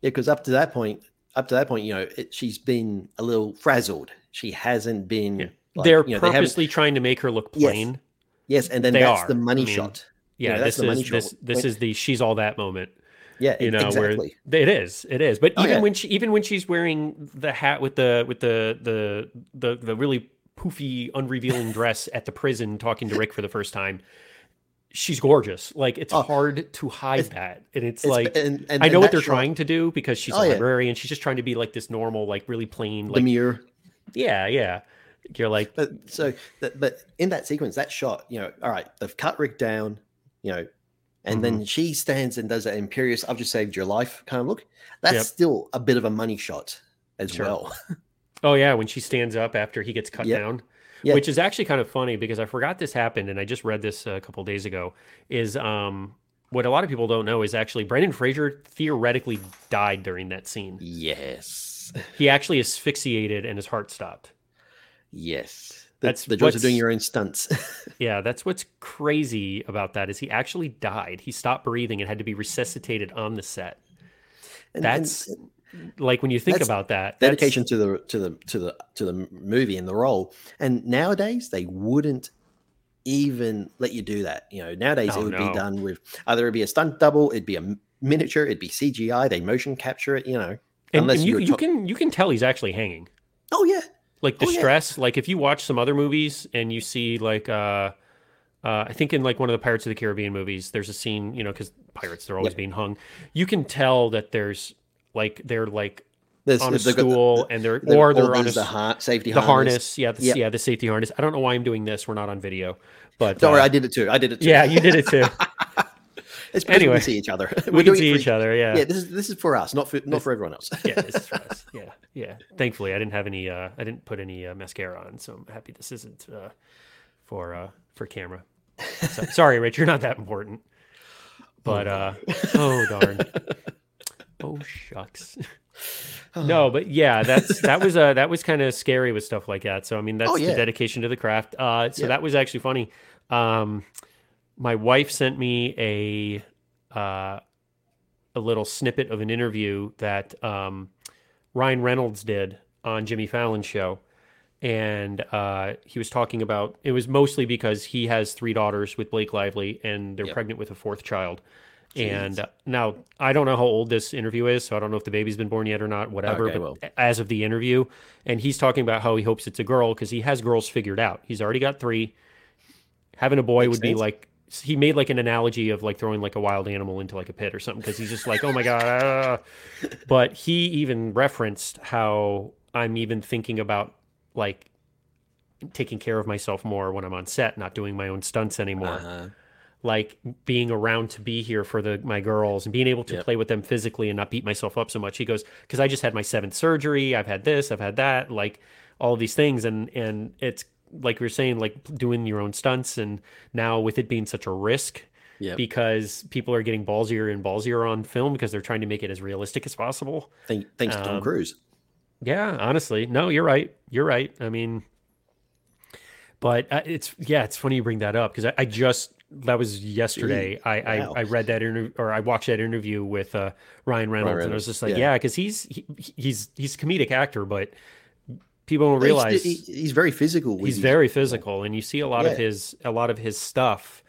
Speaker 2: Yeah, because up to that point, up to that point, you know, it, she's been a little frazzled. She hasn't been.
Speaker 1: Yeah.
Speaker 2: like,
Speaker 1: they're
Speaker 2: you know, they
Speaker 1: purposely trying to make her look plain.
Speaker 2: yes, yes. and then
Speaker 1: they
Speaker 2: that's
Speaker 1: are.
Speaker 2: the money
Speaker 1: I mean,
Speaker 2: shot.
Speaker 1: Yeah,
Speaker 2: know, that's
Speaker 1: this
Speaker 2: the money
Speaker 1: is
Speaker 2: shot.
Speaker 1: this is the she's all that moment.
Speaker 2: Yeah,
Speaker 1: you know
Speaker 2: exactly.
Speaker 1: where it is it is but
Speaker 2: Oh,
Speaker 1: even
Speaker 2: yeah.
Speaker 1: when she even when she's wearing the hat with the with the the the, the really poofy unrevealing dress at the prison talking to rick for the first time she's gorgeous like it's
Speaker 2: Oh.
Speaker 1: hard to hide that and it's,
Speaker 2: It's-
Speaker 1: like
Speaker 2: and, and,
Speaker 1: i know what they're
Speaker 2: shot,
Speaker 1: trying to do because she's
Speaker 2: Oh,
Speaker 1: a
Speaker 2: yeah.
Speaker 1: librarian she's just trying to be like this normal like really plain like yeah yeah you're like
Speaker 2: But so, that, but in that sequence, that shot, you know, all right, they've cut Rick down, you know, and
Speaker 1: Mm-hmm.
Speaker 2: then she stands and does that imperious "I've just saved your life" kind of look. That's
Speaker 1: Yep.
Speaker 2: still a bit of a money shot as
Speaker 1: Sure.
Speaker 2: well.
Speaker 1: oh yeah when she stands up after he gets cut
Speaker 2: Yep.
Speaker 1: down
Speaker 2: Yeah.
Speaker 1: which is actually kind of funny because I forgot this happened and I just read this a couple days ago. Is um, what a lot of people don't know is actually Brendan Fraser theoretically died during that scene.
Speaker 2: Yes,
Speaker 1: He actually asphyxiated and his heart stopped.
Speaker 2: yes.
Speaker 1: That's
Speaker 2: the joys of doing your own stunts.
Speaker 1: Yeah, that's what's crazy about that is he actually died. He stopped breathing and had to be resuscitated on the set.
Speaker 2: And- and
Speaker 1: That's like when you think
Speaker 2: That's
Speaker 1: about that.
Speaker 2: dedication to the to the to the to the movie and the role. And nowadays they wouldn't even let you do that. You know, nowadays
Speaker 1: Oh,
Speaker 2: it would
Speaker 1: no.
Speaker 2: be done with either it'd be a stunt double, it'd be a miniature, it'd be CGI, they motion capture it. You know,
Speaker 1: and,
Speaker 2: unless
Speaker 1: and you,
Speaker 2: you're
Speaker 1: can you can tell he's actually hanging.
Speaker 2: oh yeah,
Speaker 1: like the
Speaker 2: Oh, yeah.
Speaker 1: stress like if you watch some other movies and you see like uh uh, I think in like one of the Pirates of the Caribbean movies, there's a scene, you know, because pirates they're always
Speaker 2: Yep.
Speaker 1: being hung. You can tell that there's like they're like
Speaker 2: There's-
Speaker 1: on a stool,
Speaker 2: the-
Speaker 1: and they're
Speaker 2: the-
Speaker 1: or they're on a,
Speaker 2: the har- safety
Speaker 1: the
Speaker 2: harness.
Speaker 1: harness. Yeah, the,
Speaker 2: Yep.
Speaker 1: yeah, the safety harness. I don't know why I'm doing this. We're not on video, but
Speaker 2: Don't worry,
Speaker 1: uh,
Speaker 2: I did it too. I did it too.
Speaker 1: yeah, you did it too.
Speaker 2: It's because
Speaker 1: Anyway.
Speaker 2: we can see each other.
Speaker 1: we
Speaker 2: We're
Speaker 1: can
Speaker 2: doing
Speaker 1: see
Speaker 2: for
Speaker 1: each other. Yeah,
Speaker 2: Yeah, this is this is for us, not for not for everyone else.
Speaker 1: yeah, this is for us. Yeah, yeah. Thankfully, I didn't have any. Uh, I didn't put any uh, mascara on, so I'm happy this isn't uh, for uh, for camera. So, sorry, Rich, you're not that important. But uh, oh darn. Oh shucks. no, but yeah, that's that was uh that was kind of scary with stuff like that. So I mean, that's
Speaker 2: Oh,
Speaker 1: the dedication to the craft. Uh, so
Speaker 2: Yeah.
Speaker 1: that was actually funny. Um, my wife sent me a uh, a little snippet of an interview that um, Ryan Reynolds did on Jimmy Fallon's show, and uh, he was talking about it was mostly because he has three daughters with Blake Lively, and they're
Speaker 2: Yep.
Speaker 1: pregnant with a fourth child. And uh, now I don't know how old this interview is, so I don't know if the baby's been born yet or not, whatever.
Speaker 2: Okay,
Speaker 1: but
Speaker 2: well.
Speaker 1: as of the interview, and he's talking about how he hopes it's a girl because he has girls figured out. He's already got three. Having a boy
Speaker 2: Makes
Speaker 1: would be like he made like an analogy of like throwing like a wild animal into like a pit or something because he's just like, oh my god. ah." But he even referenced how I'm even thinking about like taking care of myself more when I'm on set, not doing my own stunts anymore
Speaker 2: Uh,
Speaker 1: like being around to be here for the my girls and being able to
Speaker 2: Yep.
Speaker 1: play with them physically and not beat myself up so much. He goes, because I just had my seventh surgery, I've had this, I've had that, like all these things, and and it's like we are saying, like doing your own stunts, and now with it being such a risk.
Speaker 2: Yep.
Speaker 1: Because people are getting ballsier and ballsier on film because they're trying to make it as realistic as possible.
Speaker 2: thank, thanks to Tom
Speaker 1: Um,
Speaker 2: Cruise.
Speaker 1: Yeah, honestly, no, you're right. You're right. I mean, but uh, it's yeah, it's funny you bring that up because I, I just that was yesterday. I,
Speaker 2: wow.
Speaker 1: I I read that interview or I watched that interview with uh, Ryan Reynolds, and I was just like,
Speaker 2: yeah.
Speaker 1: yeah, because he's he, he's he's a comedic actor, but people don't realize
Speaker 2: he- he's, very physical.
Speaker 1: he's
Speaker 2: his-
Speaker 1: very physical, and you see a lot of his a lot of his stuff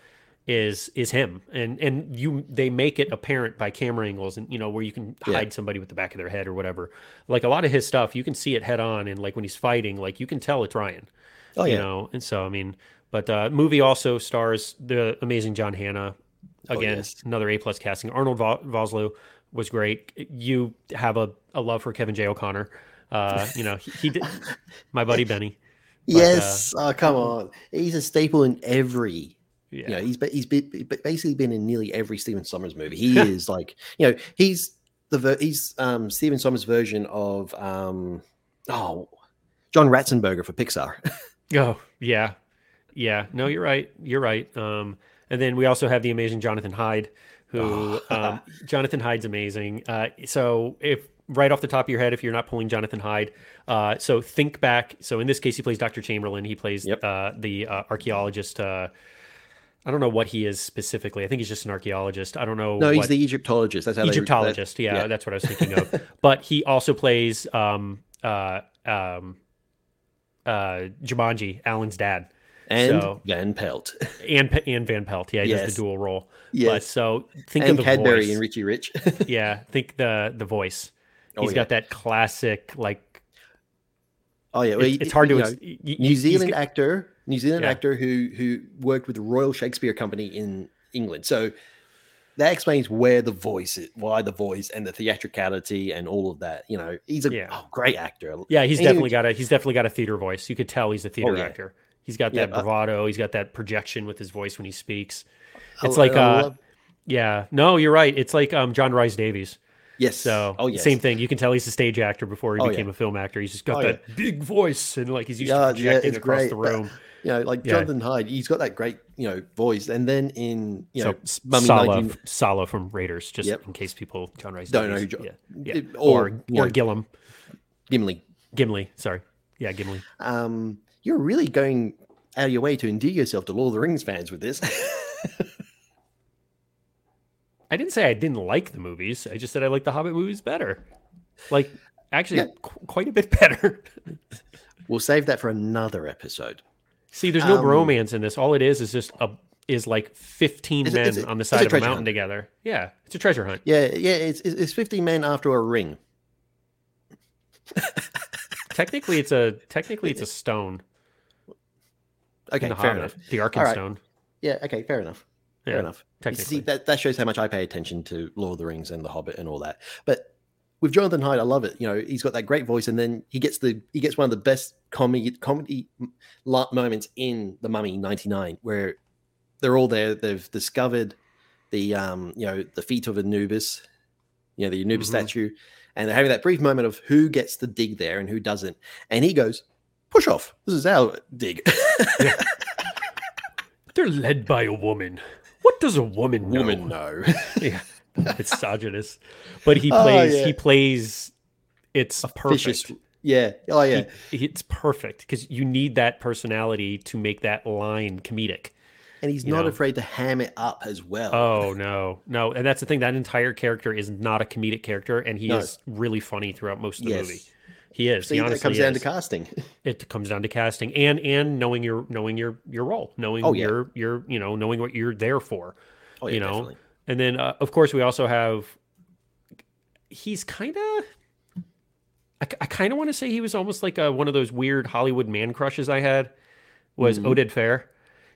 Speaker 1: is is him and and you they make it apparent by camera angles and you know where you can
Speaker 2: Yeah.
Speaker 1: hide somebody with the back of their head or whatever like a lot of his stuff you can see it head on and like when he's fighting like you can tell it's ryan
Speaker 2: Oh
Speaker 1: you know and so i mean but uh movie also stars the amazing john hannah
Speaker 2: Oh,
Speaker 1: again
Speaker 2: yes.
Speaker 1: another a plus casting arnold Vo- vosloo was great you have a, a love for kevin j o'connor uh you know he, he did my buddy benny uh,
Speaker 2: yes. oh come on, he's a staple in every.
Speaker 1: yeah
Speaker 2: You know, he's he's be- be- basically been in nearly every Stephen Sommers movie. He is like, you know, he's the ver- he's um Stephen Sommers' version of um oh John Ratzenberger for Pixar.
Speaker 1: Oh, yeah. Yeah. No, you're right. You're right. Um, and then we also have the amazing Jonathan Hyde, who um, Jonathan Hyde's amazing. Uh, so if right off the top of your head, if you're not pulling Jonathan Hyde, uh, so think back. So in this case, he plays Dr. Chamberlain. He plays
Speaker 2: Yep.
Speaker 1: uh, the uh, archaeologist. Uh, I don't know what he is specifically. I think he's just an archaeologist. I don't know.
Speaker 2: no, he's the Egyptologist. That's how they- that-
Speaker 1: Egyptologist. yeah,
Speaker 2: yeah.
Speaker 1: that's what I was thinking of. but he also plays um, uh, um, uh, Jumanji, Alan's dad,
Speaker 2: and
Speaker 1: so-
Speaker 2: Van Pelt.
Speaker 1: and and Van Pelt. Yeah, he does
Speaker 2: Yes.
Speaker 1: the dual role. But
Speaker 2: yes,
Speaker 1: so think
Speaker 2: and
Speaker 1: of the
Speaker 2: Cadbury
Speaker 1: voice.
Speaker 2: and Richie Rich.
Speaker 1: yeah, think the the voice.
Speaker 2: Oh,
Speaker 1: He's
Speaker 2: yeah.
Speaker 1: got that classic like.
Speaker 2: oh yeah, well,
Speaker 1: It's, it's hard to. ex-
Speaker 2: know,
Speaker 1: y-
Speaker 2: New Zealand actor, New Zealand
Speaker 1: Yeah.
Speaker 2: actor who who worked with the Royal Shakespeare Company in England. So that explains where the voice, is, why the voice, and the theatricality, and all of that. You know, he's a
Speaker 1: Yeah.
Speaker 2: oh, great actor.
Speaker 1: Yeah, he's
Speaker 2: And
Speaker 1: definitely got a he's definitely got a theater voice. You could tell he's a oh, theater
Speaker 2: yeah.
Speaker 1: actor. He's got
Speaker 2: Yeah,
Speaker 1: that
Speaker 2: uh,
Speaker 1: bravado. He's got that projection with his voice when he speaks.
Speaker 2: I-
Speaker 1: It's like
Speaker 2: I
Speaker 1: uh,
Speaker 2: love-
Speaker 1: yeah, no, you're right. It's like um John Rhys-Davies.
Speaker 2: yes.
Speaker 1: So
Speaker 2: oh yes.
Speaker 1: same thing. You can tell he's a stage actor before he
Speaker 2: Oh,
Speaker 1: became
Speaker 2: yeah.
Speaker 1: a film actor. He's just got
Speaker 2: Oh,
Speaker 1: that big voice and like he's used
Speaker 2: Yeah,
Speaker 1: to
Speaker 2: yeah,
Speaker 1: projecting across
Speaker 2: great,
Speaker 1: the
Speaker 2: but-
Speaker 1: room.
Speaker 2: You know, like
Speaker 1: Yeah.
Speaker 2: Jonathan Hyde, he's got that great, you know, voice. And then in, you know,
Speaker 1: so
Speaker 2: Mummy
Speaker 1: Sala,
Speaker 2: 19
Speaker 1: Sala from Raiders, just
Speaker 2: Yep.
Speaker 1: in case people John Rice
Speaker 2: Don't know who Jo-
Speaker 1: yeah, yeah. or
Speaker 2: or,
Speaker 1: or,
Speaker 2: know-
Speaker 1: Gillum,
Speaker 2: Gimli.
Speaker 1: Gimli. Sorry, yeah, Gimli.
Speaker 2: Um, you're really going out of your way to endear yourself to Lord of the Rings fans with this.
Speaker 1: I didn't say I didn't like the movies. I just said I like the Hobbit movies better. Like actually,
Speaker 2: Yeah.
Speaker 1: qu- quite a bit better.
Speaker 2: we'll save that for another episode.
Speaker 1: See, there's no
Speaker 2: Um,
Speaker 1: bromance in this. All it is is just a is like 15
Speaker 2: It's a-
Speaker 1: men on the side of a mountain
Speaker 2: hunt.
Speaker 1: together. Yeah, it's a treasure hunt.
Speaker 2: Yeah, yeah, it's it's it's 15 men after a ring.
Speaker 1: Technically, it's a technically it's a stone.
Speaker 2: Okay,
Speaker 1: the
Speaker 2: fair
Speaker 1: Hobbit,
Speaker 2: enough.
Speaker 1: The
Speaker 2: All right.
Speaker 1: Arkenstone.
Speaker 2: Yeah, okay, fair enough. Fair
Speaker 1: Yeah,
Speaker 2: enough.
Speaker 1: Technically.
Speaker 2: See, that, that shows how much I pay attention to Lord of the Rings and The Hobbit and all that. But with Jonathan Hyde, I love it. You know, he's got that great voice, and then he gets the he gets one of the best comedy comedy moments in the Mummy '99, where they're all there. They've discovered the um you know the feet of Anubis, you know the Anubis mm-hmm. statue, and they're having that brief moment of who gets to dig there and who doesn't. And he goes, "Push off! This is our dig." yeah.
Speaker 1: They're led by a woman. What does a woman know?
Speaker 2: Woman know.
Speaker 1: yeah, it's misogynist, but he oh, plays. Oh, yeah. He plays. It's a perfect. Vicious,
Speaker 2: yeah. Oh yeah.
Speaker 1: He, it's perfect because you need that personality to make that line comedic
Speaker 2: and he's not know? afraid to ham it up as well.
Speaker 1: Oh no, no, and that's the thing. That entire character is not a comedic character, and he no. is really funny throughout most of the yes. movie. He is.
Speaker 2: See, he
Speaker 1: it
Speaker 2: comes down to casting.
Speaker 1: It comes down to casting and and knowing your knowing your your role, knowing oh, yeah. your your you know knowing what you're there for. Oh, yeah, you know, definitely. and then uh, of course we also have. He's kind of. I, I kind of want to say he was almost like a, one of those weird Hollywood man crushes I had. Was mm-hmm. Oded Fehr?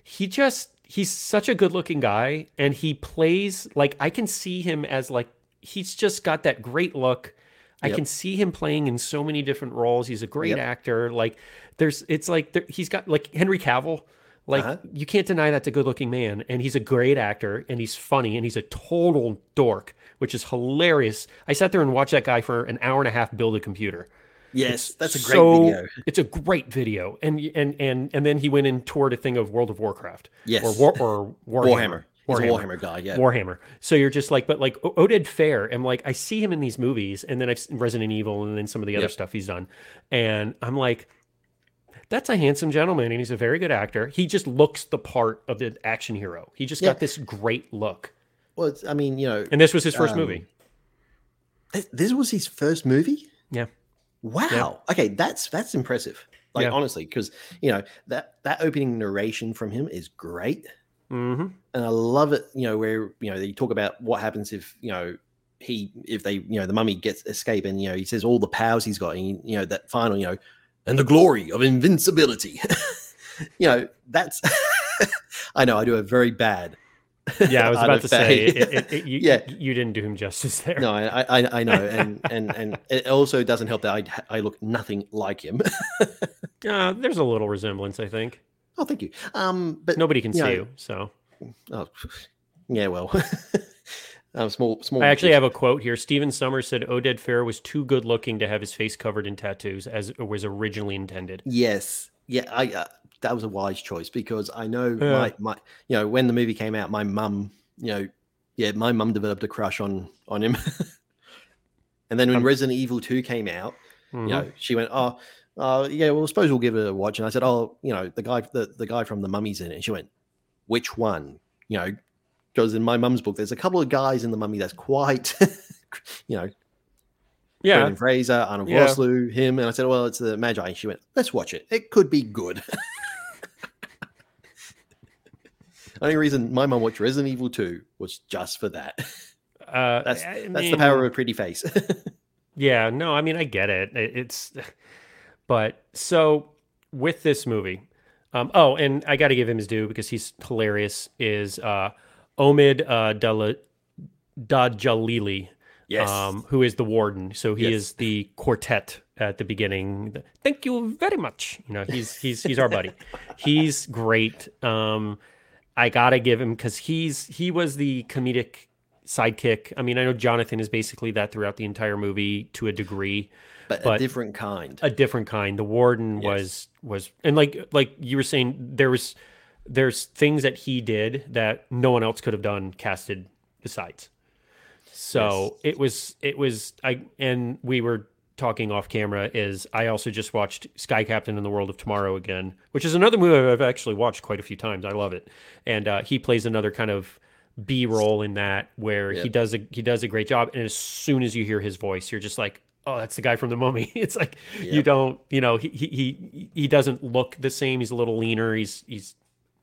Speaker 1: He just he's such a good looking guy and he plays like I can see him as like he's just got that great look. I can see him playing in so many different roles. He's a great yep. actor. Like there's it's like there, he's got like Henry Cavill. Like uh-huh. you can't deny that's a good looking man and he's a great actor and he's funny and he's a total dork, which is hilarious. I sat there and watched that guy for an hour and a half build a computer.
Speaker 2: Yes, it's that's a great so, video.
Speaker 1: It's a great video, and and and and then he went and toured a thing of World of Warcraft.
Speaker 2: Yes,
Speaker 1: or War, or Warhammer.
Speaker 2: Warhammer. Warhammer. Warhammer guy, yeah.
Speaker 1: Warhammer. So you're just like, but like Oded Fehr, and like I see him in these movies, and then I've seen Resident Evil, and then some of the other yep. stuff he's done, and I'm like, that's a handsome gentleman, and he's a very good actor. He just looks the part of the action hero. He just yeah. got this great look.
Speaker 2: Well, I mean, you know,
Speaker 1: and this was his first um, movie.
Speaker 2: This was his first movie.
Speaker 1: Yeah.
Speaker 2: Wow. Yeah. Okay, that's that's impressive. Like yeah. honestly, because you know that that opening narration from him is great,
Speaker 1: mm-hmm.
Speaker 2: and I love it. You know where you know they talk about what happens if you know he if they you know the mummy gets escape and you know he says all the powers he's got and you know that final you know and the glory of invincibility. you know that's I know I do a very bad
Speaker 1: yeah, I was about to say it, it, it, you, yeah. you didn't do him justice there.
Speaker 2: No, I, I, I know, and and and it also doesn't help that I I look nothing like him.
Speaker 1: uh, there's a little resemblance, I think.
Speaker 2: Oh, thank you. Um, but
Speaker 1: nobody can you see know, you, so.
Speaker 2: Oh, yeah, well. um, small, small.
Speaker 1: I actually have a quote here. Stephen Sommers said Oded Fehr was too good looking to have his face covered in tattoos, as it was originally intended.
Speaker 2: Yes, yeah, I uh, that was a wise choice because I know yeah. my my you know when the movie came out, my mum you know yeah my mum developed a crush on on him, and then when um, Resident Evil Two came out, mm-hmm. you know she went oh. Uh, yeah, well, I suppose we'll give it a watch. And I said, "Oh, you know, the guy, the, the guy from the Mummy's in it." And she went, "Which one?" You know, because in my mum's book, there's a couple of guys in the Mummy that's quite, you know,
Speaker 1: yeah,
Speaker 2: Brendan Fraser, Arnold yeah. Vosloo, him, and I said, "Well, it's the Medjai." And she went, "Let's watch it. It could be good." Only reason my mum watched Resident Evil 2 was just for that.
Speaker 1: Uh,
Speaker 2: that's I that's the power of a pretty face.
Speaker 1: yeah, no, I mean I get it. It's but so with this movie, um, oh, and I got to give him his due because he's hilarious. Is uh, Omid uh, Djalili,
Speaker 2: yes,
Speaker 1: um, who is the warden? So he yes. is the quartet at the beginning. Thank you very much. You know, he's he's he's our buddy. he's great. Um, I gotta give him because he's he was the comedic sidekick. I mean, I know Jonathan is basically that throughout the entire movie to a degree,
Speaker 2: but, but a different kind.
Speaker 1: A different kind. The warden yes. was was and like like you were saying, there was there's things that he did that no one else could have done casted besides. So yes. it was it was I and we were talking off camera is I also just watched Sky Captain in the World of Tomorrow again, which is another movie I've actually watched quite a few times. I love it, and uh, he plays another kind of B role in that where yep. he does a he does a great job. And as soon as you hear his voice, you're just like, oh, that's the guy from the Mummy. It's like yep. you don't, you know, he he he doesn't look the same. He's a little leaner. He's he's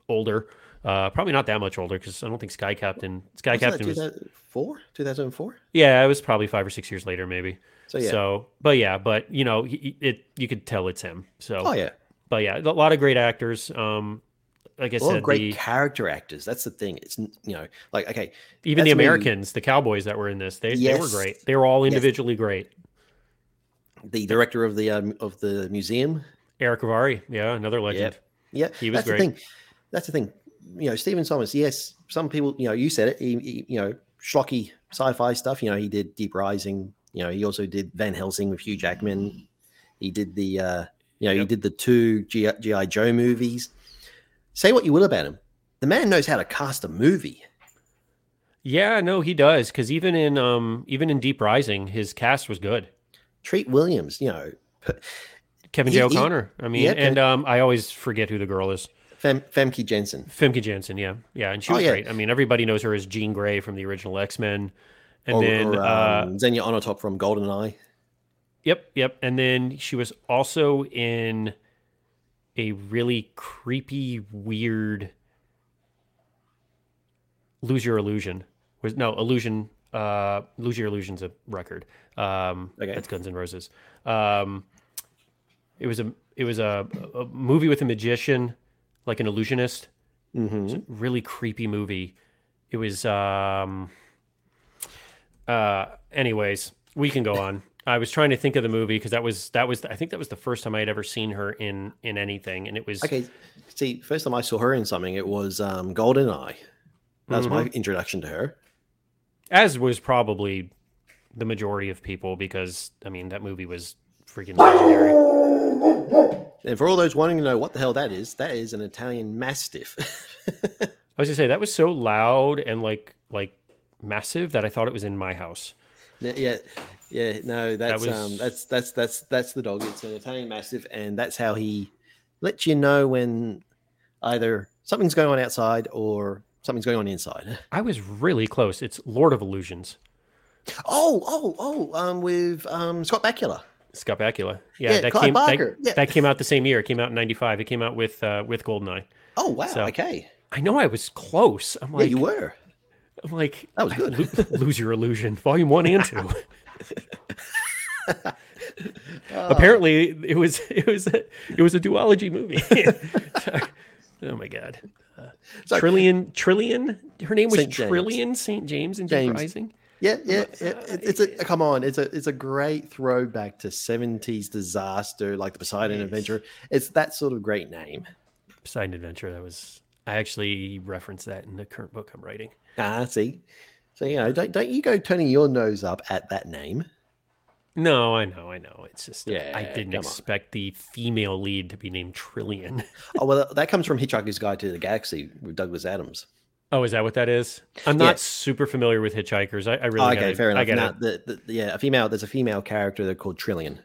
Speaker 1: older. Uh, probably not that much older because I don't think Sky Captain Sky was Captain was
Speaker 2: four, two thousand four.
Speaker 1: Yeah, it was probably five or six years later, maybe.
Speaker 2: So yeah.
Speaker 1: So, but yeah, but you know, he, it you could tell it's him. So.
Speaker 2: Oh yeah.
Speaker 1: But yeah, a lot of great actors. Um, like I
Speaker 2: a lot
Speaker 1: said,
Speaker 2: of great
Speaker 1: the,
Speaker 2: character actors. That's the thing. It's you know, like okay,
Speaker 1: even the
Speaker 2: maybe-
Speaker 1: Americans, the Cowboys that were in this, they, they were great. They were all
Speaker 2: Yes.
Speaker 1: individually great.
Speaker 2: The director of the um, of the museum.
Speaker 1: Eric Avari, yeah, another legend.
Speaker 2: Yeah,
Speaker 1: He was
Speaker 2: that's
Speaker 1: great.
Speaker 2: the thing. That's the thing. You know, Stephen Sommers. Yes, some people. You know, you said it. He, he- you know, schlocky sci-fi stuff. You know, he did Deep Rising. You know, he also did Van Helsing with Hugh Jackman. He did the. uh You know, he did the two GI, GI Joe movies. Say what you will about him, the man knows how to cast a movie.
Speaker 1: Yeah, no, he does because even in um even in Deep Rising, his cast was good.
Speaker 2: Treat Williams. You know,
Speaker 1: Kevin
Speaker 2: He-
Speaker 1: J.
Speaker 2: he-
Speaker 1: O'Connor. I mean,
Speaker 2: yeah,
Speaker 1: and um, I always forget who the girl is.
Speaker 2: Fem, Famke Janssen.
Speaker 1: Famke Janssen, yeah, yeah, and she
Speaker 2: Oh,
Speaker 1: was
Speaker 2: yeah.
Speaker 1: great. I mean, everybody knows her as Jean Grey from the original X Men, and
Speaker 2: or,
Speaker 1: then
Speaker 2: or,
Speaker 1: uh,
Speaker 2: um, Xenia Onatop from GoldenEye.
Speaker 1: Yep, yep. And then she was also in a really creepy, weird Lose Your Illusion. Was no illusion. Uh, Lose Your Illusion's a record. Um,
Speaker 2: Okay.
Speaker 1: that's Guns N' Roses. Um, it was a it was a, a movie with a magician, like an illusionist.
Speaker 2: hmm
Speaker 1: It's a really creepy movie. It was um uh anyways, we can go on. I was trying to think of the movie because that was that was I think that was the first time I had ever seen her in in anything and it was
Speaker 2: Okay, see, first time I saw her in something, it was um, GoldenEye. That was my introduction to her.
Speaker 1: as was probably the majority of people because I mean that movie was freaking legendary.
Speaker 2: And for all those wanting to know what the hell that is, that is an Italian Mastiff.
Speaker 1: I was gonna say that was so loud and like like massive that I thought it was in my house.
Speaker 2: yeah, yeah, no, that's
Speaker 1: was-
Speaker 2: um, that's that's that's that's the dog. It's an Italian Mastiff, and that's how he lets you know when either something's going on outside or something's going on inside.
Speaker 1: I was really close. It's Lord of Illusions.
Speaker 2: Oh, oh, oh, um, with um Scott Bakula.
Speaker 1: Scott Bakula. Yeah,
Speaker 2: Yeah,
Speaker 1: that
Speaker 2: Clive
Speaker 1: came that,
Speaker 2: Yeah.
Speaker 1: that came out the same year. It came out in '95. It came out with uh, with Goldeneye.
Speaker 2: Oh wow,
Speaker 1: So-
Speaker 2: okay,
Speaker 1: I know I was close. I'm
Speaker 2: yeah,
Speaker 1: like,
Speaker 2: you were.
Speaker 1: I'm like,
Speaker 2: That was good.
Speaker 1: Lo- Lose Your Illusion, Volume One and Two.
Speaker 2: Uh,
Speaker 1: Apparently, it was it was a, it was a duology movie. oh my god,
Speaker 2: So-
Speaker 1: Trillian Trillian. Her name was
Speaker 2: Saint
Speaker 1: Trillian Saint James in
Speaker 2: James.
Speaker 1: Rising.
Speaker 2: Yeah, yeah, yeah. It, it's a come on. It's a it's a great throwback to seventies disaster, like the Poseidon
Speaker 1: Yes.
Speaker 2: Adventure. It's that sort of great name.
Speaker 1: Poseidon Adventure. That was I actually referenced that in the current book I'm writing.
Speaker 2: Ah, see, so you know, don't don't you go turning your nose up at that name.
Speaker 1: No, I know, I know. It's just I didn't
Speaker 2: come on.
Speaker 1: expect the female lead to be named Trillian.
Speaker 2: Oh well, that comes from Hitchhiker's Guide to the Galaxy with Douglas Adams.
Speaker 1: Oh, is that what that is? I'm
Speaker 2: Yeah.
Speaker 1: not super familiar with hitchhikers. I, I really
Speaker 2: okay,
Speaker 1: gotta-
Speaker 2: fair enough.
Speaker 1: I get
Speaker 2: Now,
Speaker 1: it.
Speaker 2: the, the, yeah, a female. There's a female character there called Trillian.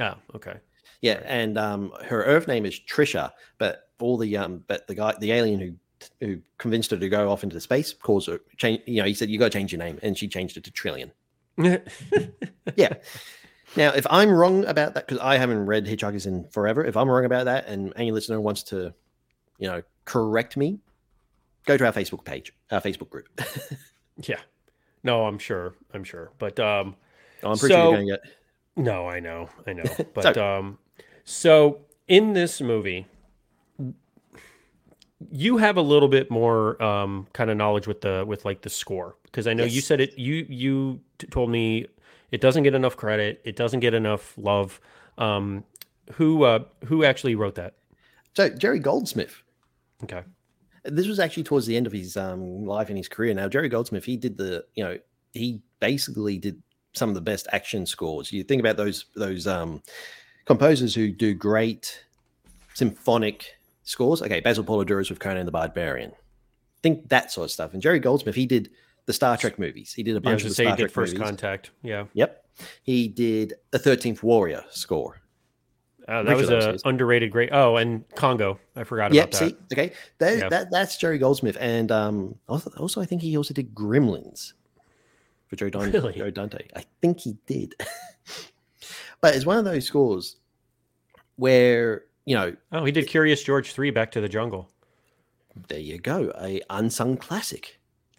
Speaker 1: Oh, okay.
Speaker 2: Yeah, and um, her Earth name is Trisha, but all the um, but the guy, the alien who who convinced her to go off into space, calls her change. You know, he said you got to change your name, and she changed it to Trillian. Yeah. Now, if I'm wrong about that, because I haven't read Hitchhikers in forever, if I'm wrong about that, and any listener wants to, you know, correct me, go to our Facebook page, our Facebook group.
Speaker 1: yeah. No, I'm sure. I'm sure. But um
Speaker 2: I'm pretty sure you're going to get.
Speaker 1: no, I know. I know. But um so in this movie you have a little bit more um kind of knowledge with the with like the score because I know you said it you you t- told me it doesn't get enough credit, it doesn't get enough love. Um who uh who actually wrote that?
Speaker 2: So Jerry Goldsmith.
Speaker 1: Okay.
Speaker 2: This was actually towards the end of his um, life in his career. Now, Jerry Goldsmith, he did the, you know, he basically did some of the best action scores. You think about those those um, composers who do great symphonic scores. Okay, Basil Poledouris with Conan the Barbarian. Think that sort of stuff. And Jerry Goldsmith, he did the Star Trek movies. He did a bunch
Speaker 1: was
Speaker 2: of the Star Trek
Speaker 1: first
Speaker 2: movies.
Speaker 1: contact. Yeah.
Speaker 2: Yep. He did the Thirteenth Warrior score.
Speaker 1: Uh, that was
Speaker 2: Richard
Speaker 1: a
Speaker 2: Owens.
Speaker 1: underrated great. Oh, and Congo. I forgot
Speaker 2: Yeah,
Speaker 1: about that.
Speaker 2: see, okay, that,
Speaker 1: Yeah.
Speaker 2: that that's Jerry Goldsmith, and um, also, also I think he also did Gremlins for Joe Dante.
Speaker 1: Really?
Speaker 2: Joe Dante, I think he did. but it's one of those scores where you know,
Speaker 1: Oh, he did Curious George 3 Back to the Jungle.
Speaker 2: there you go, a unsung classic.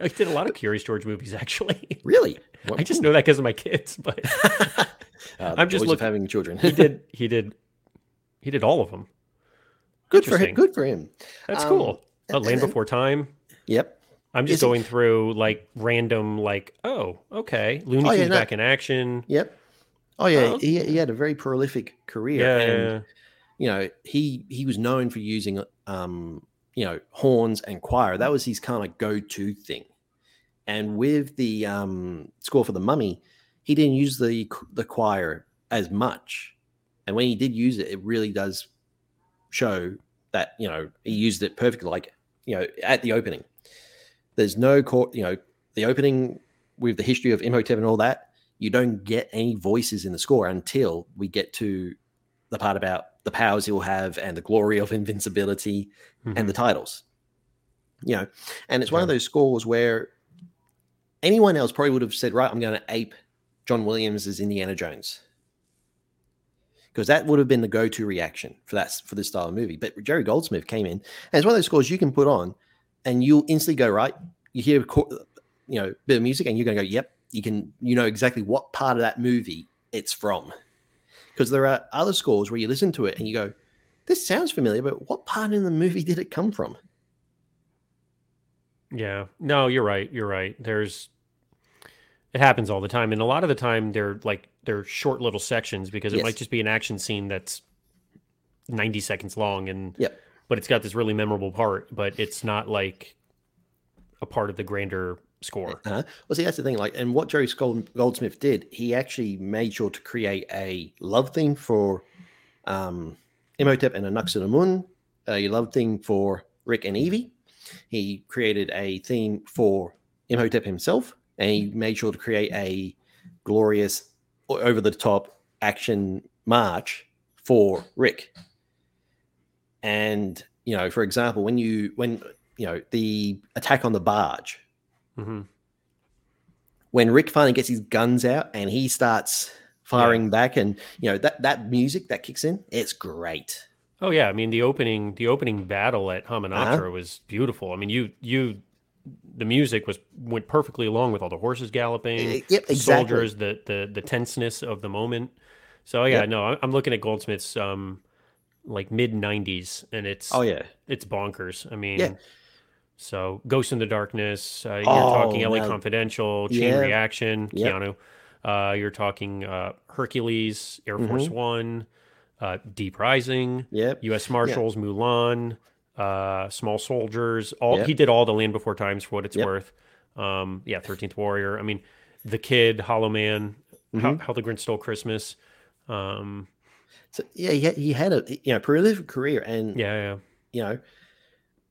Speaker 1: I did a lot of Curious George movies actually.
Speaker 2: Really,
Speaker 1: I just know that because of my kids, but
Speaker 2: uh,
Speaker 1: I'm just looking-
Speaker 2: having children.
Speaker 1: he did he did he did all of them.
Speaker 2: good for him. Good for him.
Speaker 1: That's
Speaker 2: Um,
Speaker 1: cool.
Speaker 2: And-
Speaker 1: Land Before Time.
Speaker 2: Yep.
Speaker 1: I'm just
Speaker 2: Is it-
Speaker 1: going through like random, like, oh, okay, Looney
Speaker 2: Oh, yeah,
Speaker 1: Tunes
Speaker 2: no.
Speaker 1: back in action.
Speaker 2: Yep. Oh yeah,
Speaker 1: Oh.
Speaker 2: he, he had a very prolific career.
Speaker 1: Yeah,
Speaker 2: and you know he he was known for using um you know horns and choir that was his kind of go-to thing and with the um score for the mummy he didn't use the the choir as much and when he did use it it really does show that you know he used it perfectly like you know at the opening there's no court you know the opening with the history of imhotep and all that you don't get any voices in the score until we get to the part about the powers he'll have and the glory of invincibility
Speaker 1: Mhm.
Speaker 2: and the titles. You know, and it's one of those scores where anyone else probably would have said, right, I'm going to ape John Williams as Indiana Jones. Because that would have been the go-to reaction for that for this style of movie. But Jerry Goldsmith came in, and it's one of those scores you can put on, and you'll instantly go right. You hear, you know, bit of music, and you're going to go, "Yep." You can, you know, exactly what part of that movie it's from because there are other scores where you listen to it and you go, "This sounds familiar, but what part in the movie did it come from?"
Speaker 1: Yeah. No, you're right. You're right. There's it happens all the time. And a lot of the time they're like they're short little sections because it
Speaker 2: Yes.
Speaker 1: might just be an action scene that's 90 seconds long and
Speaker 2: Yep.
Speaker 1: but it's got this really memorable part, but it's not like a part of the grander score.
Speaker 2: Uh-huh. Well, see, that's the thing. Like, and what Jerry Goldsmith did, he actually made sure to create a love theme for um, Imhotep and Anck-su-namun, a love theme for Rick and Evie. He created a theme for Imhotep himself, and he made sure to create a glorious, over the top action march for Rick. And you know, for example, when you when you know the attack on the barge,
Speaker 1: hmm
Speaker 2: when Rick finally gets his guns out and he starts firing back, and you know that that music that kicks in, it's great.
Speaker 1: Oh yeah, I mean the opening the opening battle at Hamunaptra
Speaker 2: Uh-huh.
Speaker 1: was beautiful. I mean you you the music was went perfectly along with all the horses galloping,
Speaker 2: Eh, Yep,
Speaker 1: the
Speaker 2: exactly.
Speaker 1: soldiers, the the the tenseness of the moment. So yeah,
Speaker 2: Yep.
Speaker 1: no, I- I'm looking at Goldsmith's um like mid '90s, and it's
Speaker 2: Oh yeah,
Speaker 1: it's bonkers. I mean,
Speaker 2: Yeah.
Speaker 1: so Ghost in the Darkness. Uh, you're
Speaker 2: Oh,
Speaker 1: talking LA
Speaker 2: now-
Speaker 1: Confidential, Chain
Speaker 2: Yeah.
Speaker 1: Reaction,
Speaker 2: Yep.
Speaker 1: Keanu. Uh, you're talking uh, Hercules, Air Force
Speaker 2: Mm-hmm.
Speaker 1: One, uh, Deep Rising.
Speaker 2: yep,
Speaker 1: U.S. Marshals, Mulan, uh, Small Soldiers. All
Speaker 2: Yep.
Speaker 1: he did all the Land Before Times for what it's
Speaker 2: Yep.
Speaker 1: worth. Um, yeah, Thirteenth Warrior. I mean, The Kid, Hollow Man, How,
Speaker 2: Mm-hmm.
Speaker 1: How the Grinch Stole Christmas. Um,
Speaker 2: So yeah, he had, he had a you know prolific career, and
Speaker 1: yeah, yeah.
Speaker 2: you know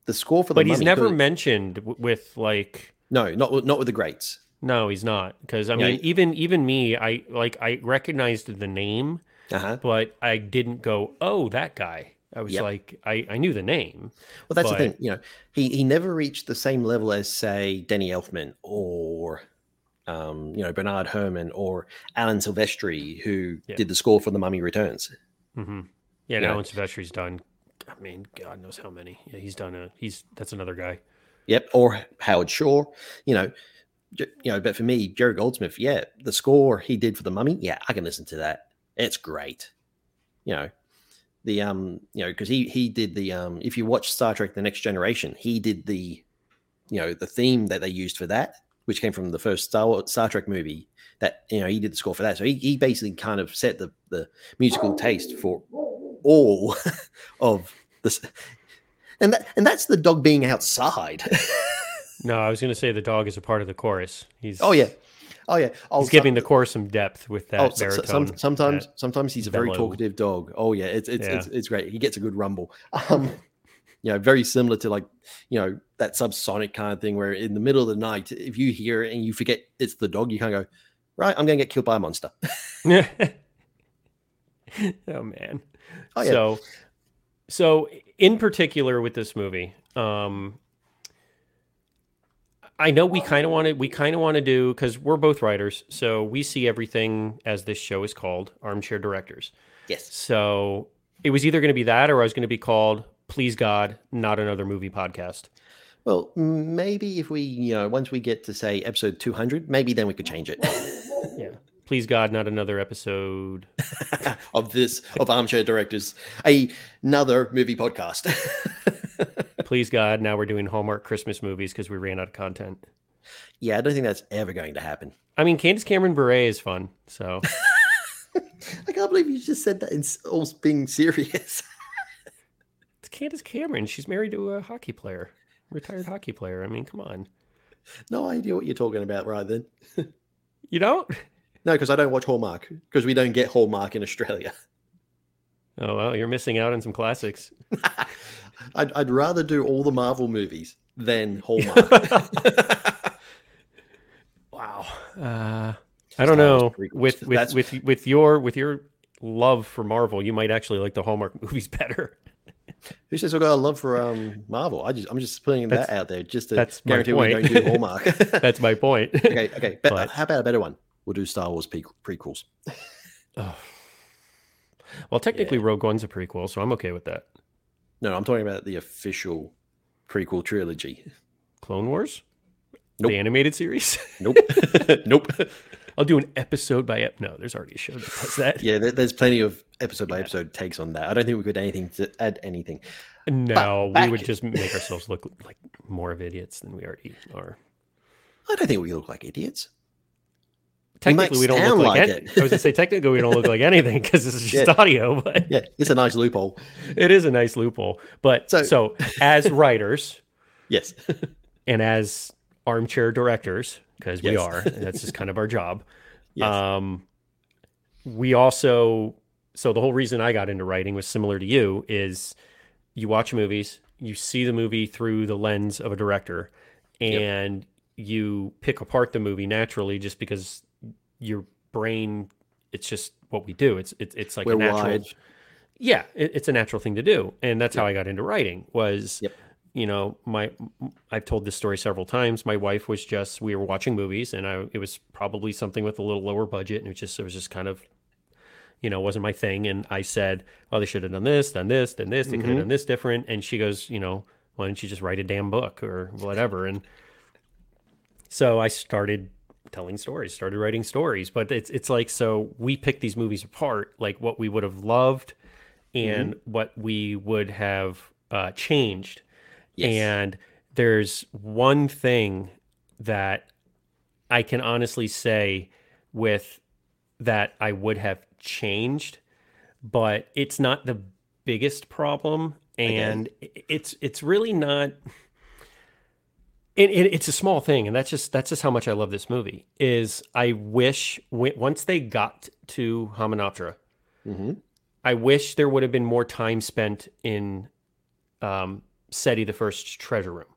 Speaker 2: the score for the.
Speaker 1: But he's never
Speaker 2: could-
Speaker 1: mentioned w- with like.
Speaker 2: no, not with- not with the greats.
Speaker 1: No, he's not. Because I mean,
Speaker 2: he-
Speaker 1: even even me, I like I recognized the name,
Speaker 2: Uh huh.
Speaker 1: but I didn't go, "Oh, that guy." I was
Speaker 2: Yep.
Speaker 1: like, I I knew the name.
Speaker 2: Well, that's
Speaker 1: But-
Speaker 2: the thing. You know, he he never reached the same level as say Danny Elfman or. Um, you know Bernard Herrmann or Alan Silvestri, who
Speaker 1: Yeah.
Speaker 2: did the score for The Mummy Returns.
Speaker 1: hmm Yeah, now Silvestri's done. I mean, God knows how many. Yeah, he's done a. He's that's another guy.
Speaker 2: Yep, or Howard Shore. You know, j- you know. But for me, Jerry Goldsmith, yeah, the score he did for the Mummy, yeah, I can listen to that. It's great. You know, the um, you know, because he he did the um. If you watch Star Trek: The Next Generation, he did the, you know, the theme that they used for that, which came from the first Star Wars, Star Trek movie. That you know, he did the score for that. So he he basically kind of set the the musical taste for all of this. And that, and that's the dog being outside.
Speaker 1: No, I was going to say the dog is a part of the chorus. He's
Speaker 2: Oh yeah, oh yeah. Oh,
Speaker 1: he's giving the chorus some depth with that
Speaker 2: Oh,
Speaker 1: baritone.
Speaker 2: some- sometimes,
Speaker 1: that-
Speaker 2: sometimes he's a very
Speaker 1: bellow.
Speaker 2: talkative dog. Oh yeah, it's it's,
Speaker 1: Yeah.
Speaker 2: it's it's great. He gets a good rumble. Um, you know, very similar to like you know that subsonic kind of thing where in the middle of the night, if you hear it and you forget it's the dog, you kind of go, right, I'm going to get killed by a monster.
Speaker 1: oh man.
Speaker 2: Oh, yeah.
Speaker 1: So, so in particular with this movie, um, I know we kind of want to we kind of want to do because we're both writers, so we see everything as this show is called armchair directors.
Speaker 2: yes.
Speaker 1: So it was either going to be that or I was going to be called Please God, not another movie podcast.
Speaker 2: Well, maybe if we, you know, once we get to say episode 200, maybe then we could change it.
Speaker 1: Yeah. please God, not another episode.
Speaker 2: of this of armchair directors, a, another movie podcast.
Speaker 1: please God, now we're doing Hallmark Christmas movies because we ran out of content.
Speaker 2: yeah, I don't think that's ever going to happen.
Speaker 1: I mean, Candace Cameron Bure is fun, so
Speaker 2: I can't believe you just said that in all being serious.
Speaker 1: it's Candace Cameron. She's married to a hockey player, retired hockey player. I mean, come on,
Speaker 2: no idea what you're talking about, right then.
Speaker 1: you don't?
Speaker 2: No, because I don't watch Hallmark because we don't get Hallmark in Australia.
Speaker 1: Oh well, you're missing out on some classics.
Speaker 2: I'd, I'd rather do all the Marvel movies than Hallmark.
Speaker 1: Wow. Uh, I don't know. With with
Speaker 2: That's-
Speaker 1: with with your with your love for Marvel, you might actually like the Hallmark movies better.
Speaker 2: Who says I've got a love for um, Marvel? I just I'm just putting
Speaker 1: That's-
Speaker 2: that out there just to
Speaker 1: that's
Speaker 2: guarantee we
Speaker 1: point.
Speaker 2: don't do Hallmark.
Speaker 1: That's my point.
Speaker 2: okay, okay. But,
Speaker 1: But-
Speaker 2: how about a better one? We'll do Star Wars pre- prequels.
Speaker 1: Oh. Well, technically, Rogue One's a prequel, so I'm okay with that.
Speaker 2: No, I'm talking about the official prequel trilogy.
Speaker 1: Clone Wars,
Speaker 2: Nope.
Speaker 1: the animated series.
Speaker 2: Nope. nope.
Speaker 1: I'll do an episode by ep. No, there's already a show that does that.
Speaker 2: Yeah, there's plenty of episode by
Speaker 1: Yeah.
Speaker 2: episode takes on that. I don't think we could anything to add anything.
Speaker 1: No, we would just make ourselves look like more of idiots than we already are.
Speaker 2: I don't think we look like idiots.
Speaker 1: Technically, we don't look like,
Speaker 2: like
Speaker 1: any-
Speaker 2: it.
Speaker 1: I was gonna say technically we don't look like anything because this is just
Speaker 2: Yeah.
Speaker 1: audio, but
Speaker 2: Yeah, it's a nice loophole.
Speaker 1: it is a nice loophole. But so,
Speaker 2: So-
Speaker 1: as writers
Speaker 2: Yes.
Speaker 1: and as armchair directors, because we are, that's just kind of our job.
Speaker 2: Yes.
Speaker 1: Um, we also so the whole reason I got into writing was similar to you is you watch movies, you see the movie through the lens of a director,
Speaker 2: Yep.
Speaker 1: and you pick apart the movie naturally just because your brain it's just what we do. It's it's it's like
Speaker 2: We're
Speaker 1: a natural
Speaker 2: wired.
Speaker 1: yeah, it, it's a natural thing to do, and that's how I got into writing. Was
Speaker 2: Yep.
Speaker 1: you know my I've told this story several times. My wife was just we were watching movies, and I it was probably something with a little lower budget, and it was just it was just kind of you know wasn't my thing. And I said, oh, they should have done this, done this, done this. They could have
Speaker 2: mm-hmm.
Speaker 1: done this different. And she goes, you know, why don't you just write a damn book or whatever? And so I started telling stories, started writing stories. But it's it's like so we pick these movies apart, like what we would have loved and what we would have uh, changed.
Speaker 2: Yes.
Speaker 1: And there's one thing that I can honestly say with that I would have changed, but it's not the biggest problem, and it's it's really not. It, it, it's a small thing, and that's just that's just how much I love this movie. Is I wish once they got to Hamunaptra,
Speaker 2: hmm
Speaker 1: I wish there would have been more time spent in um, SETI, the first treasure room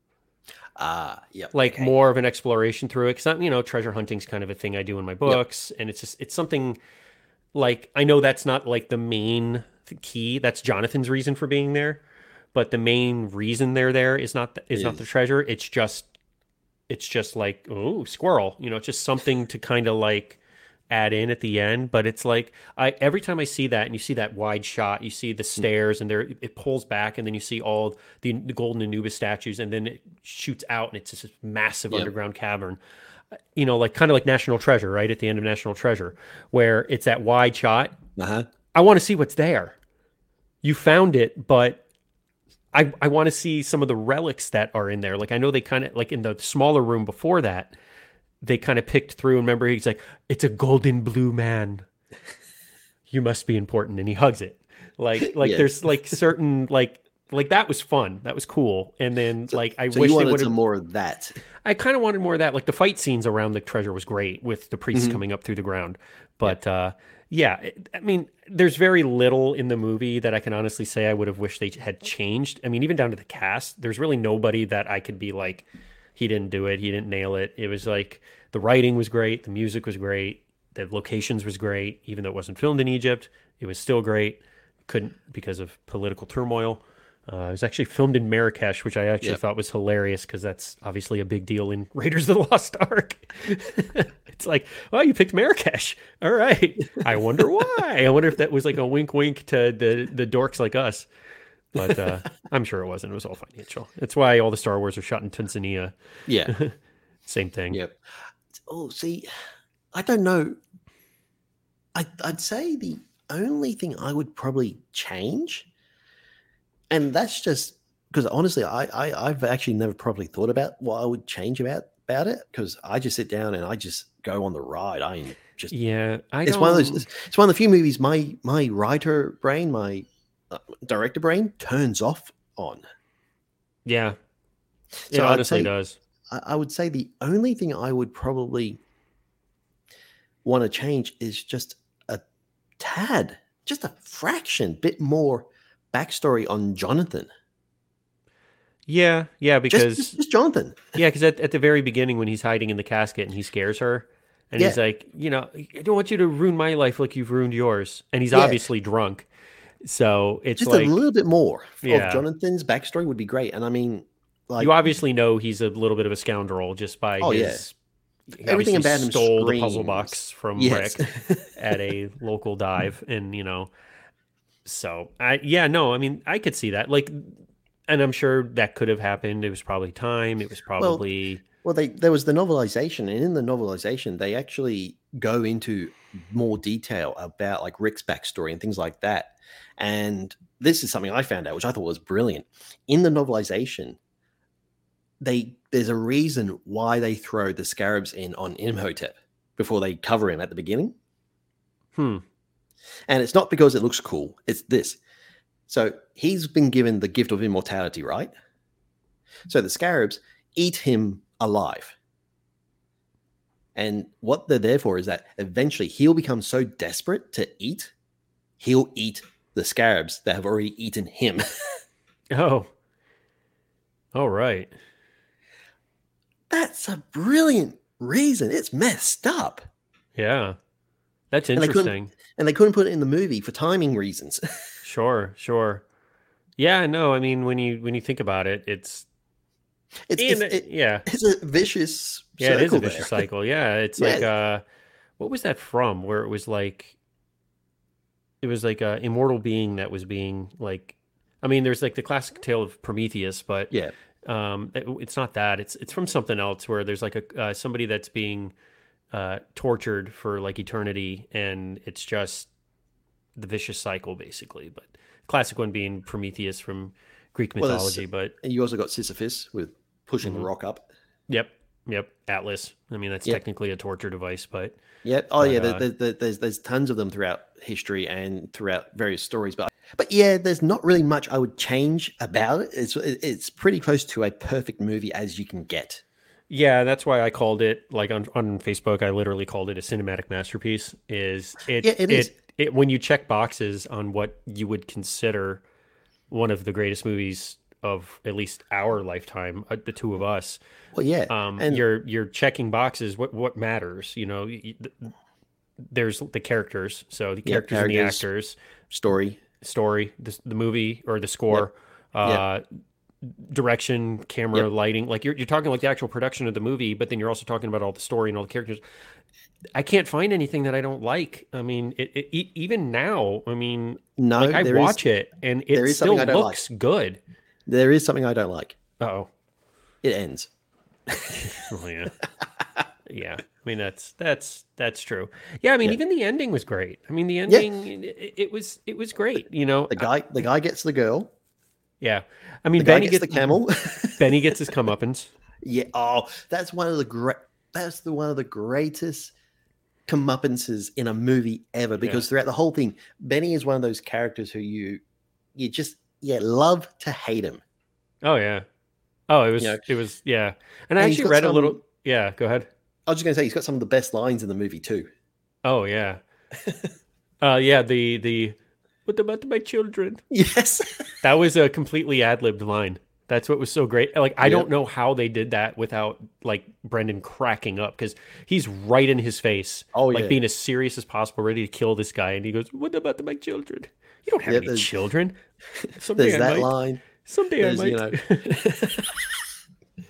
Speaker 2: Ah, yeah.
Speaker 1: like
Speaker 2: okay.
Speaker 1: more of an exploration through it. Because you know, treasure hunting's kind of a thing I do in my books, and it's just it's something like I know that's not like the main key. That's Jonathan's reason for being there, but the main reason they're there is not the, is not the treasure. It's just it's just like oh squirrel, you know, it's just something to kind of like add in at the end but it's like i every time i see that and you see that wide shot you see the stairs and there it pulls back and then you see all the, the golden anubis statues and then it shoots out and it's just this massive
Speaker 2: Yep.
Speaker 1: underground cavern you know like kind of like national treasure right at the end of national treasure where it's that wide shot
Speaker 2: Uh-huh.
Speaker 1: i want to see what's there you found it but i i want to see some of the relics that are in there like i know they kind of like in the smaller room before that they kind of picked through and remember he's like it's a golden blue man you must be important and he hugs it like like there's like certain like like that was fun that was cool and then like i
Speaker 2: So
Speaker 1: wish
Speaker 2: you
Speaker 1: they
Speaker 2: wanted
Speaker 1: would have
Speaker 2: some more of that.
Speaker 1: I kind of wanted more of that. Like the fight scenes around the treasure was great with the priests
Speaker 2: Mhm.
Speaker 1: coming up through the ground. But uh, yeah, I mean, there's very little in the movie that I can honestly say I would have wished they had changed. I mean, even down to the cast, there's really nobody that I could be like, he didn't do it, he didn't nail it. It was like the writing was great, the music was great, the locations was great, even though it wasn't filmed in Egypt, it was still great. Couldn't because of political turmoil. Uh, it was actually filmed in Marrakesh, which I actually
Speaker 2: Yep.
Speaker 1: thought was hilarious because that's obviously a big deal in Raiders of the Lost Ark. it's like, oh, you picked Marrakesh. All right. I wonder why. I wonder if that was like a wink, wink to the the dorks like us. But uh, I'm sure it wasn't. It was all financial. That's why all the Star Wars are shot in Tanzania.
Speaker 2: Yeah.
Speaker 1: Same thing.
Speaker 2: Yep. Oh, see, I don't know. I, I'd say the only thing I would probably change, and that's just because honestly, I, I I've actually never probably thought about what I would change about about it because I just sit down and I just go on the ride. I just
Speaker 1: yeah. I
Speaker 2: it's one of those. It's one of the few movies my my writer brain, my uh, director brain turns off on.
Speaker 1: Yeah, it so honestly say, does.
Speaker 2: I, I would say the only thing I would probably want to change is just a tad, just a fraction, bit more backstory on Jonathan.
Speaker 1: Yeah, yeah, because
Speaker 2: just, just, just Jonathan.
Speaker 1: yeah, because at, at the very beginning when he's hiding in the casket and he scares her, and yeah. he's like, you know, I don't want you to ruin my life like you've ruined yours, and he's yeah. obviously drunk. So it's
Speaker 2: just
Speaker 1: like,
Speaker 2: a little bit more yeah. of Jonathan's backstory would be great. And I mean,
Speaker 1: like you obviously know he's a little bit of a scoundrel just by oh, his.
Speaker 2: Yeah. Everything about him
Speaker 1: stole
Speaker 2: screams.
Speaker 1: the puzzle box from yes. Rick at a local dive, and you know, so I yeah no, I mean I could see that like and I'm sure that could have happened. It was probably time. It was probably
Speaker 2: well, well they there was the novelization, and in the novelization, they actually go into more detail about like Rick's backstory and things like that. And this is something I found out, which I thought was brilliant. In the novelization, they there's a reason why they throw the scarabs in on Imhotep before they cover him at the beginning.
Speaker 1: Hmm.
Speaker 2: And it's not because it looks cool. It's this. So he's been given the gift of immortality, right? So the scarabs eat him alive. And what they're there for is that eventually he'll become so desperate to eat, he'll eat the scarabs that have already eaten him.
Speaker 1: oh. All right.
Speaker 2: That's a brilliant reason. It's messed up.
Speaker 1: Yeah. That's interesting.
Speaker 2: And they, couldn't put it in the movie for timing reasons.
Speaker 1: Sure, sure. Yeah, no, I mean when you when you think about it, it's
Speaker 2: it's, it's it, yeah, it's a vicious
Speaker 1: yeah, it is a vicious there. cycle. Yeah, it's yeah. like uh, what was that from? Where it was like, it was like a immortal being that was being like, I mean, there's like the classic tale of Prometheus, but
Speaker 2: yeah,
Speaker 1: um, it, it's not that. It's it's from something else where there's like a uh, somebody that's being uh tortured for like eternity, and it's just the vicious cycle, basically. But classic one being Prometheus from Greek mythology. Well, but
Speaker 2: you also got Sisyphus with pushing mm-hmm. the rock up.
Speaker 1: Yep, yep. Atlas. I mean, that's yep. technically a torture device, but
Speaker 2: yep. Oh but, yeah, uh, there's, there's there's tons of them throughout history and throughout various stories. But but yeah, there's not really much I would change about it. It's it's pretty close to a perfect movie as you can get.
Speaker 1: Yeah, that's why I called it like on, on Facebook. I literally called it a cinematic masterpiece. Is it?
Speaker 2: Yeah, it, it is
Speaker 1: it, when you check boxes on what you would consider one of the greatest movies of at least our lifetime, uh, the two of us.
Speaker 2: Well, yeah,
Speaker 1: um, and you're you're checking boxes. What what matters? You know, there's the characters. So the characters, yeah, characters and the actors,
Speaker 2: story,
Speaker 1: story, the, the movie or the score. Yep. Uh, yep direction, camera, yep. lighting. Like you're, you're talking like the actual production of the movie, but then you're also talking about all the story and all the characters. I can't find anything that I don't like. I mean, it, it, even now, I mean, no, like I watch is, it and it still looks like. good.
Speaker 2: There is something I don't like.
Speaker 1: Oh,
Speaker 2: it ends.
Speaker 1: oh yeah, yeah. I mean, that's that's that's true. Yeah, I mean, yeah. even the ending was great. I mean, the ending yeah. it, it, was it was great. You know,
Speaker 2: the guy the guy gets the girl.
Speaker 1: Yeah, I mean,
Speaker 2: the Benny gets, gets the camel.
Speaker 1: Benny gets his comeuppance.
Speaker 2: Yeah. Oh, that's one of the great. That's the one of the greatest comeuppances in a movie ever because yeah. throughout the whole thing, Benny is one of those characters who you you just yeah love to hate him.
Speaker 1: Oh yeah. Oh, it was you know, it was yeah. And, and I actually read some, a little. Yeah, go ahead.
Speaker 2: I was just gonna say he's got some of the best lines in the movie too.
Speaker 1: Oh yeah. uh yeah the the what about my children?
Speaker 2: Yes.
Speaker 1: that was a completely ad libbed line. That's what was so great. Like I don't know how they did that without like Brendan cracking up because he's right in his face.
Speaker 2: Oh
Speaker 1: like
Speaker 2: yeah.
Speaker 1: being as serious as possible, ready to kill this guy, and he goes, "What about my children? You don't have yeah, any children."
Speaker 2: Someday there's I that might. line.
Speaker 1: Someday there's, I might. You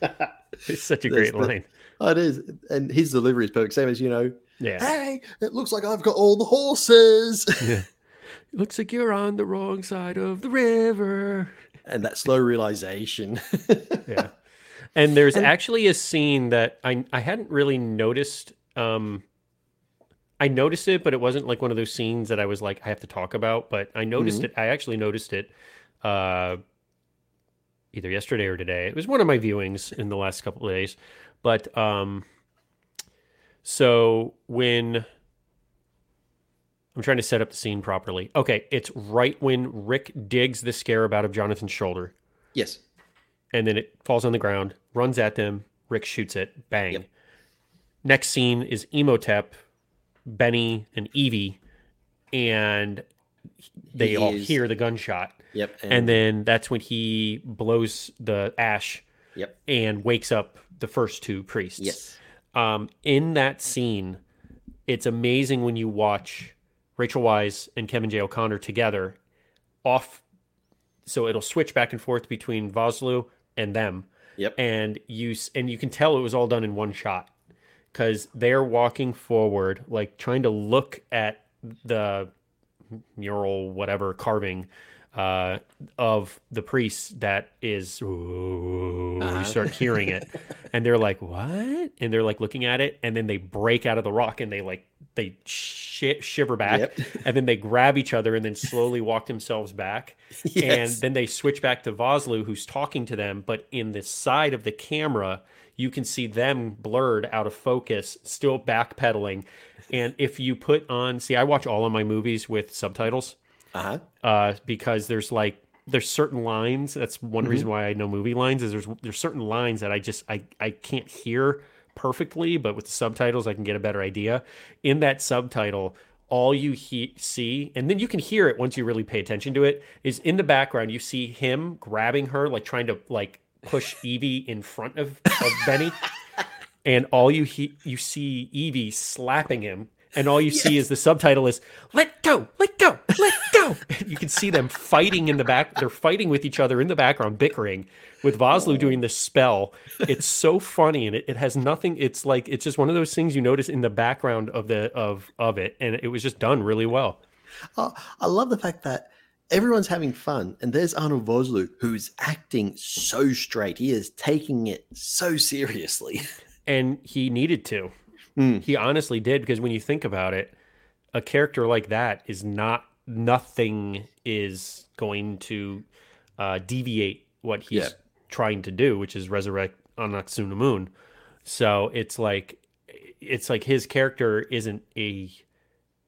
Speaker 1: know... it's such a great the... line.
Speaker 2: Oh, it is, and his delivery is perfect. Same as you know.
Speaker 1: Yeah.
Speaker 2: Hey, it looks like I've got all the horses.
Speaker 1: yeah. Looks like you're on the wrong side of the river
Speaker 2: and that slow realization.
Speaker 1: yeah. And there's and, actually a scene that I I hadn't really noticed um I noticed it, but it wasn't like one of those scenes that I was like, I have to talk about. But I noticed
Speaker 2: Mhm.
Speaker 1: it. I actually noticed it uh, either yesterday or today. It was one of my viewings in the last couple of days. But um, so when I'm trying to set up the scene properly. Okay, it's right when Rick digs the scarab out of Jonathan's shoulder,
Speaker 2: Yes.
Speaker 1: and then it falls on the ground, runs at them. Rick shoots it. Bang.
Speaker 2: Yep.
Speaker 1: Next scene is Imhotep, Benny, and Evie, and they
Speaker 2: He
Speaker 1: all
Speaker 2: is-
Speaker 1: hear the gunshot.
Speaker 2: Yep.
Speaker 1: And then that's when he blows the ash
Speaker 2: Yep.
Speaker 1: and wakes up the first two priests.
Speaker 2: Yes.
Speaker 1: Um, in that scene, it's amazing when you watch Rachel Weisz and Kevin J. O'Connor together off. So it'll switch back and forth between Vosloo and them.
Speaker 2: Yep.
Speaker 1: And you and you can tell it was all done in one shot because they're walking forward, like trying to look at the mural, whatever carving uh, of the priest that is. Ooh,
Speaker 2: Uh-huh.
Speaker 1: You start hearing it, and they're like, "What?" And they're like looking at it, and then they break out of the rock, and they like they shi shiver back,
Speaker 2: Yep.
Speaker 1: and then they grab each other, and then slowly walk themselves back, and then they switch back to Vosloo, who's talking to them, but in the side of the camera, you can see them blurred out of focus, still backpedaling. And if you put on, see, I watch all of my movies with subtitles
Speaker 2: Uh-huh.
Speaker 1: uh, because there's like there's certain lines. That's one
Speaker 2: Mm-hmm.
Speaker 1: reason why I know movie lines is there's there's certain lines that I just I I can't hear perfectly, but with the subtitles I can get a better idea. In that subtitle, all you he- see, and then you can hear it once you really pay attention to it, is in the background you see him grabbing her, like trying to like push Evie in front of, of Benny, and all you he- you see Evie slapping him. And all you see is the subtitle is "Let go, let go, let go." you can see them fighting in the back. They're fighting with each other in the background, bickering. With Vosloo oh. doing this spell, it's so funny, and it, it has nothing. It's like it's just one of those things you notice in the background of the of of it, and it was just done really well.
Speaker 2: Oh, I love the fact that everyone's having fun, and there's Arnold Vosloo who's acting so straight. He is taking it so seriously.
Speaker 1: and he needed to.
Speaker 2: Mm.
Speaker 1: He honestly did because when you think about it, a character like that is not nothing is going to uh, deviate what he's
Speaker 2: Yeah.
Speaker 1: trying to do, which is resurrect Anck-su-namun. So it's like it's like his character isn't a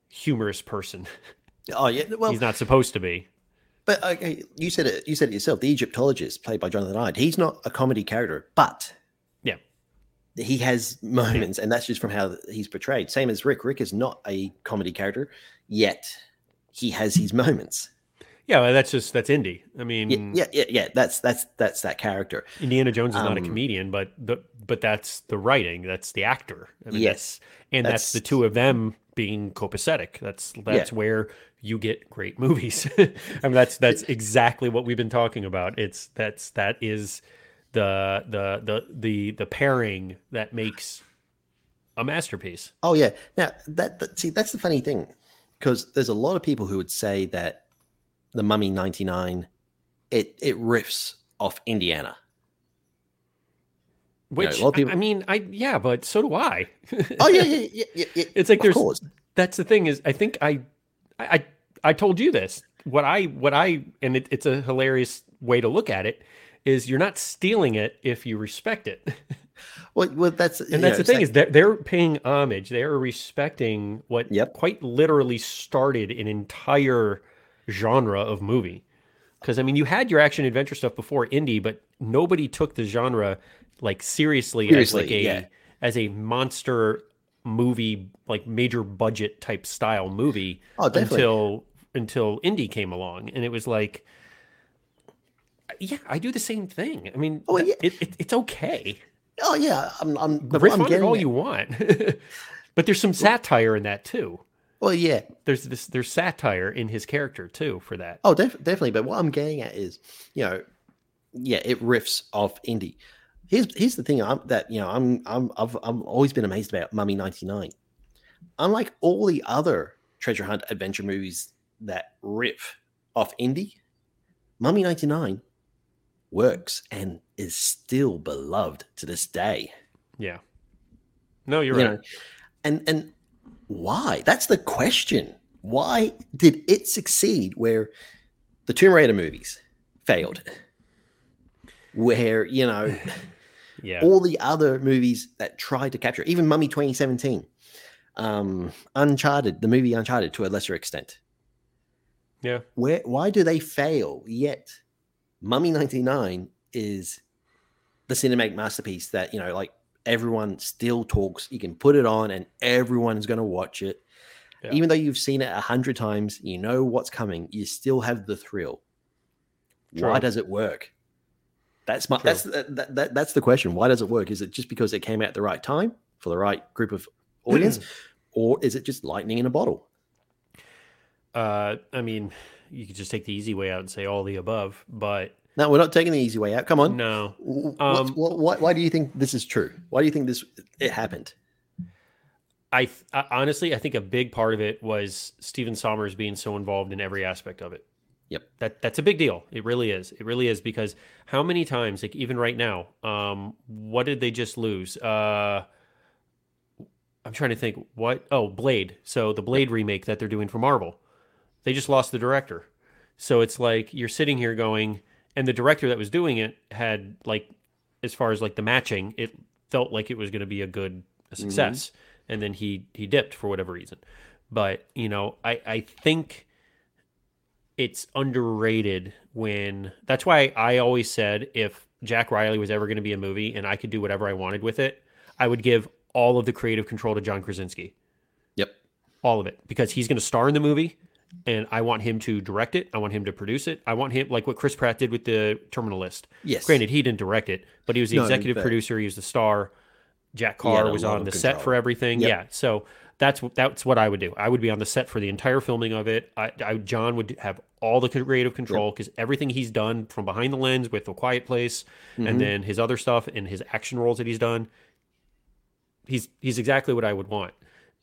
Speaker 1: humorous person.
Speaker 2: Oh yeah, well,
Speaker 1: he's not supposed to be.
Speaker 2: but okay, you said it. You said it yourself. The Egyptologist, played by Jonathan Hyde, he's not a comedy character, but. He has moments, and that's just from how he's portrayed. Same as Rick. Rick is not a comedy character, yet he has his moments.
Speaker 1: Yeah, well, that's just that's indie. I mean,
Speaker 2: Yeah, yeah, yeah, yeah. That's that's that's that character.
Speaker 1: Indiana Jones is not a
Speaker 2: Um,
Speaker 1: comedian, but the but that's the writing, that's the actor. I mean,
Speaker 2: Yes.
Speaker 1: that's, and that's, the two of them being copacetic. That's that's where you get great movies. I mean, that's that's exactly what we've been talking about. It's that's that is the the the the the pairing that makes a masterpiece.
Speaker 2: Oh yeah. Now that, that see that's the funny thing because there's a lot of people who would say that the Mummy '99 it it riffs off Indiana.
Speaker 1: Which
Speaker 2: of
Speaker 1: I-
Speaker 2: people-
Speaker 1: I mean, I yeah, but so do I.
Speaker 2: Oh yeah, yeah, yeah, yeah. yeah.
Speaker 1: It's like
Speaker 2: of
Speaker 1: there's
Speaker 2: course.
Speaker 1: that's the thing is I think I I I, I told you this. What I what I and it, it's a hilarious way to look at it is you're not stealing it if you respect it.
Speaker 2: Well, well that's
Speaker 1: And that's the thing is they're, they're paying homage. They're respecting what
Speaker 2: Yep.
Speaker 1: quite literally started an entire genre of movie. Because I mean, you had your action adventure stuff before indie, but nobody took the genre like seriously, as like a
Speaker 2: yeah.
Speaker 1: as a monster movie, like major budget type style movie
Speaker 2: Oh,
Speaker 1: until until indie came along, and it was like. Yeah, I do the same thing. I mean,
Speaker 2: Oh, yeah.
Speaker 1: it, it, it's okay
Speaker 2: oh yeah, I'm I'm,
Speaker 1: riff
Speaker 2: I'm
Speaker 1: on it all
Speaker 2: at-
Speaker 1: you want but there's some satire in that too
Speaker 2: Well, yeah.
Speaker 1: there's this there's satire in his character too for that
Speaker 2: Oh, def- definitely. But what I'm getting at is, you know, yeah, it riffs off indie. Here's here's the thing. I'm that you know I'm I'm I've I've always been amazed about Mummy '99. Unlike all the other treasure hunt adventure movies that riff off indie, Mummy '99 works and is still beloved to this day.
Speaker 1: yeah no you're
Speaker 2: you
Speaker 1: right
Speaker 2: know, and and why? That's the question. Why did it succeed where the Tomb Raider movies failed? Where, you know,
Speaker 1: Yeah.
Speaker 2: all the other movies that tried to capture, even Mummy 2017, um, Uncharted, the movie Uncharted to a lesser extent.
Speaker 1: Yeah.
Speaker 2: Where why do they fail yet? Mummy 99 is the cinematic masterpiece that, you know, like everyone still talks. You can put it on and everyone's going to watch it.
Speaker 1: Yeah.
Speaker 2: Even though you've seen it a hundred times, you know what's coming. You still have the thrill. Why does it work? That's my
Speaker 1: True.
Speaker 2: that's that, that, that- that's the question. Why does it work? Is it just because it came out at the right time for the right group of audience, or is it just lightning in a bottle?
Speaker 1: Uh, I mean, you could just take the easy way out and say all the above, but
Speaker 2: No, we're not taking the easy way out. Come on.
Speaker 1: no. Um,
Speaker 2: what, why, why do you think this is true? Why do you think this it happened?
Speaker 1: I, th- I honestly, I think a big part of it was Stephen Sommers being so involved in every aspect of it.
Speaker 2: Yep.
Speaker 1: That that's a big deal. It really is. It really is because how many times, like even right now, um, what did they just lose? Uh, I'm trying to think. What? Oh, Blade. So the Blade remake that they're doing for Marvel, they just lost the director. So it's like you're sitting here going, and the director that was doing it had like, as far as like the matching, it felt like it was going to be a good a mm-hmm. success, and then he he dipped for whatever reason. But you know, I I think it's underrated when that's why I always said if Jack Riley was ever going to be a movie and I could do whatever I wanted with it, I would give all of the creative control to John Krasinski.
Speaker 2: Yep.
Speaker 1: All of it because he's going to star in the movie and I want him to direct it. I want him to produce it. I want him like what Chris Pratt did with the Terminal List.
Speaker 2: Yes.
Speaker 1: Granted, he didn't direct it, but he was the
Speaker 2: No,
Speaker 1: executive
Speaker 2: but-
Speaker 1: producer. He was the star. Jack Carr was on the set for everything.
Speaker 2: Yep.
Speaker 1: Yeah, so that's that's what I would do. I would be on the set for the entire filming of it. I, I John would have all the creative control because everything he's done from behind the lens with The Quiet Place,
Speaker 2: Mhm.
Speaker 1: and then his other stuff and his action roles that he's done. He's he's exactly what I would want.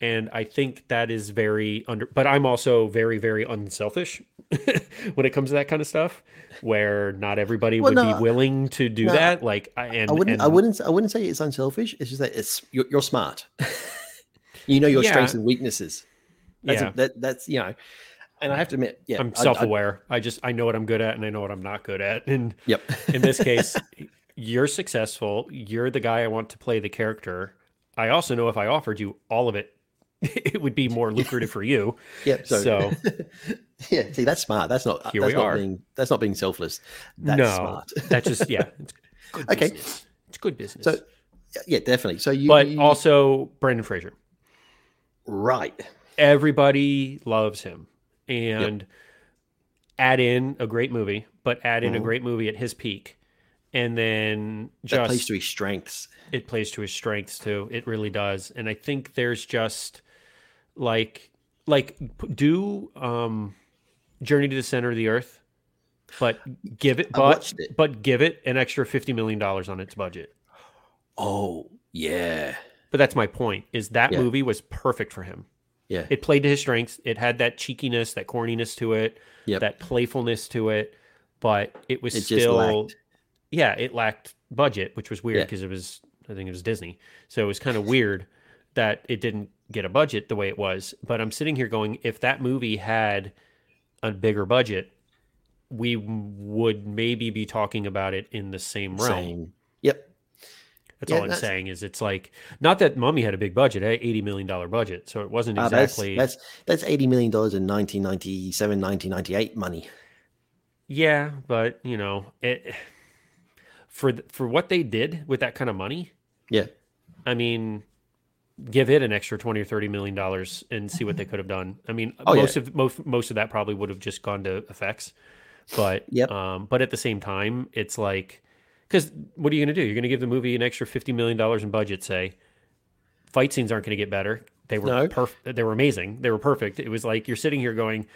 Speaker 1: And I think that is very under but I'm also very, very unselfish when it comes to that kind of stuff, where not everybody
Speaker 2: Well,
Speaker 1: would
Speaker 2: no,
Speaker 1: be willing to do
Speaker 2: no,
Speaker 1: that. Like I and
Speaker 2: I wouldn't. I wouldn't. I wouldn't say it's unselfish. It's just that it's you're, you're smart. you know your
Speaker 1: Yeah.
Speaker 2: strengths and weaknesses. That's a-
Speaker 1: Yeah.
Speaker 2: that, that's you know. And I have to admit, yeah,
Speaker 1: I'm
Speaker 2: I- I-
Speaker 1: self-aware. I, just I know what I'm good at and I know what I'm not good at. And
Speaker 2: yep.
Speaker 1: in this case, you're successful. You're the guy I want to play the character. I also know if I offered you all of it, it would be more lucrative for you.
Speaker 2: yep. So,
Speaker 1: So-
Speaker 2: yeah. See, that's smart. That's not.
Speaker 1: Here
Speaker 2: that's
Speaker 1: we
Speaker 2: not
Speaker 1: are.
Speaker 2: being. That's not being selfless. That's
Speaker 1: no,
Speaker 2: smart.
Speaker 1: that's just yeah. It's good
Speaker 2: Okay.
Speaker 1: business. It's good business.
Speaker 2: So, yeah, definitely. So you.
Speaker 1: but
Speaker 2: you-
Speaker 1: also Brendan Fraser.
Speaker 2: right.
Speaker 1: Everybody loves him, and add in a great movie, but add in a
Speaker 2: Mhm.
Speaker 1: great movie at his peak, and then
Speaker 2: That
Speaker 1: just
Speaker 2: plays to his strengths.
Speaker 1: it plays to his strengths too. It really does. And I think there's just like like do um Journey to the Center of the Earth, but give it but
Speaker 2: it.
Speaker 1: but give it an extra 50 million dollars on its budget.
Speaker 2: Oh yeah.
Speaker 1: But that's my point is that
Speaker 2: Yeah.
Speaker 1: movie was perfect for him.
Speaker 2: Yeah.
Speaker 1: It played to his strengths. It had that cheekiness, that corniness to it,
Speaker 2: Yep.
Speaker 1: that playfulness to it, but it was
Speaker 2: It
Speaker 1: still yeah, it lacked budget, which was weird
Speaker 2: Yeah.
Speaker 1: because it was I think it was Disney. So it was kind of weird that it didn't get a budget the way it was. But I'm sitting here going, if that movie had a bigger budget, we would maybe be talking about it in the same realm.
Speaker 2: Same. Yep.
Speaker 1: That's
Speaker 2: Yeah,
Speaker 1: all I'm
Speaker 2: that's-
Speaker 1: saying is it's like not that Mummy had a big budget, eh, eighty million dollar budget, so it wasn't
Speaker 2: Ah, that's-
Speaker 1: exactly.
Speaker 2: that's that's eighty million dollars in 1997, 1998 money.
Speaker 1: Yeah, but you know, it for for what they did with that kind of money,
Speaker 2: Yeah.
Speaker 1: I mean, give it an extra twenty or thirty million dollars and see what they could have done. I mean,
Speaker 2: Oh, yeah.
Speaker 1: most of most most of that probably would have just gone to effects, but
Speaker 2: Yep.
Speaker 1: um, but at the same time, it's like, because what are you going to do? You're going to give the movie an extra fifty million dollars in budget, say. Fight scenes aren't going to get better. They were
Speaker 2: No.
Speaker 1: perfect. They were amazing. They were perfect. It was like you're sitting here going,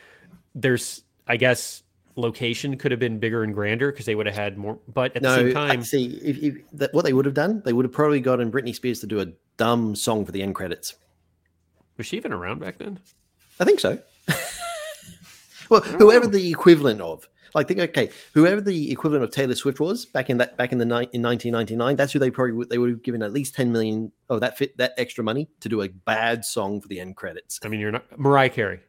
Speaker 1: "There's, I guess." Location could have been bigger and grander because they would have had more, but at the same time,
Speaker 2: see if, if that, what they would have done, they would have probably gotten Britney Spears to do a dumb song for the end credits.
Speaker 1: was she even around back then?
Speaker 2: I think so. well, whoever the equivalent of, Like think, okay, whoever the equivalent of Taylor Swift was back in that back in the ni- in 1999, that's who they probably would, they would have given at least 10 million of that fit that extra money to do a bad song for the end credits.
Speaker 1: I mean, you're not Mariah Carey.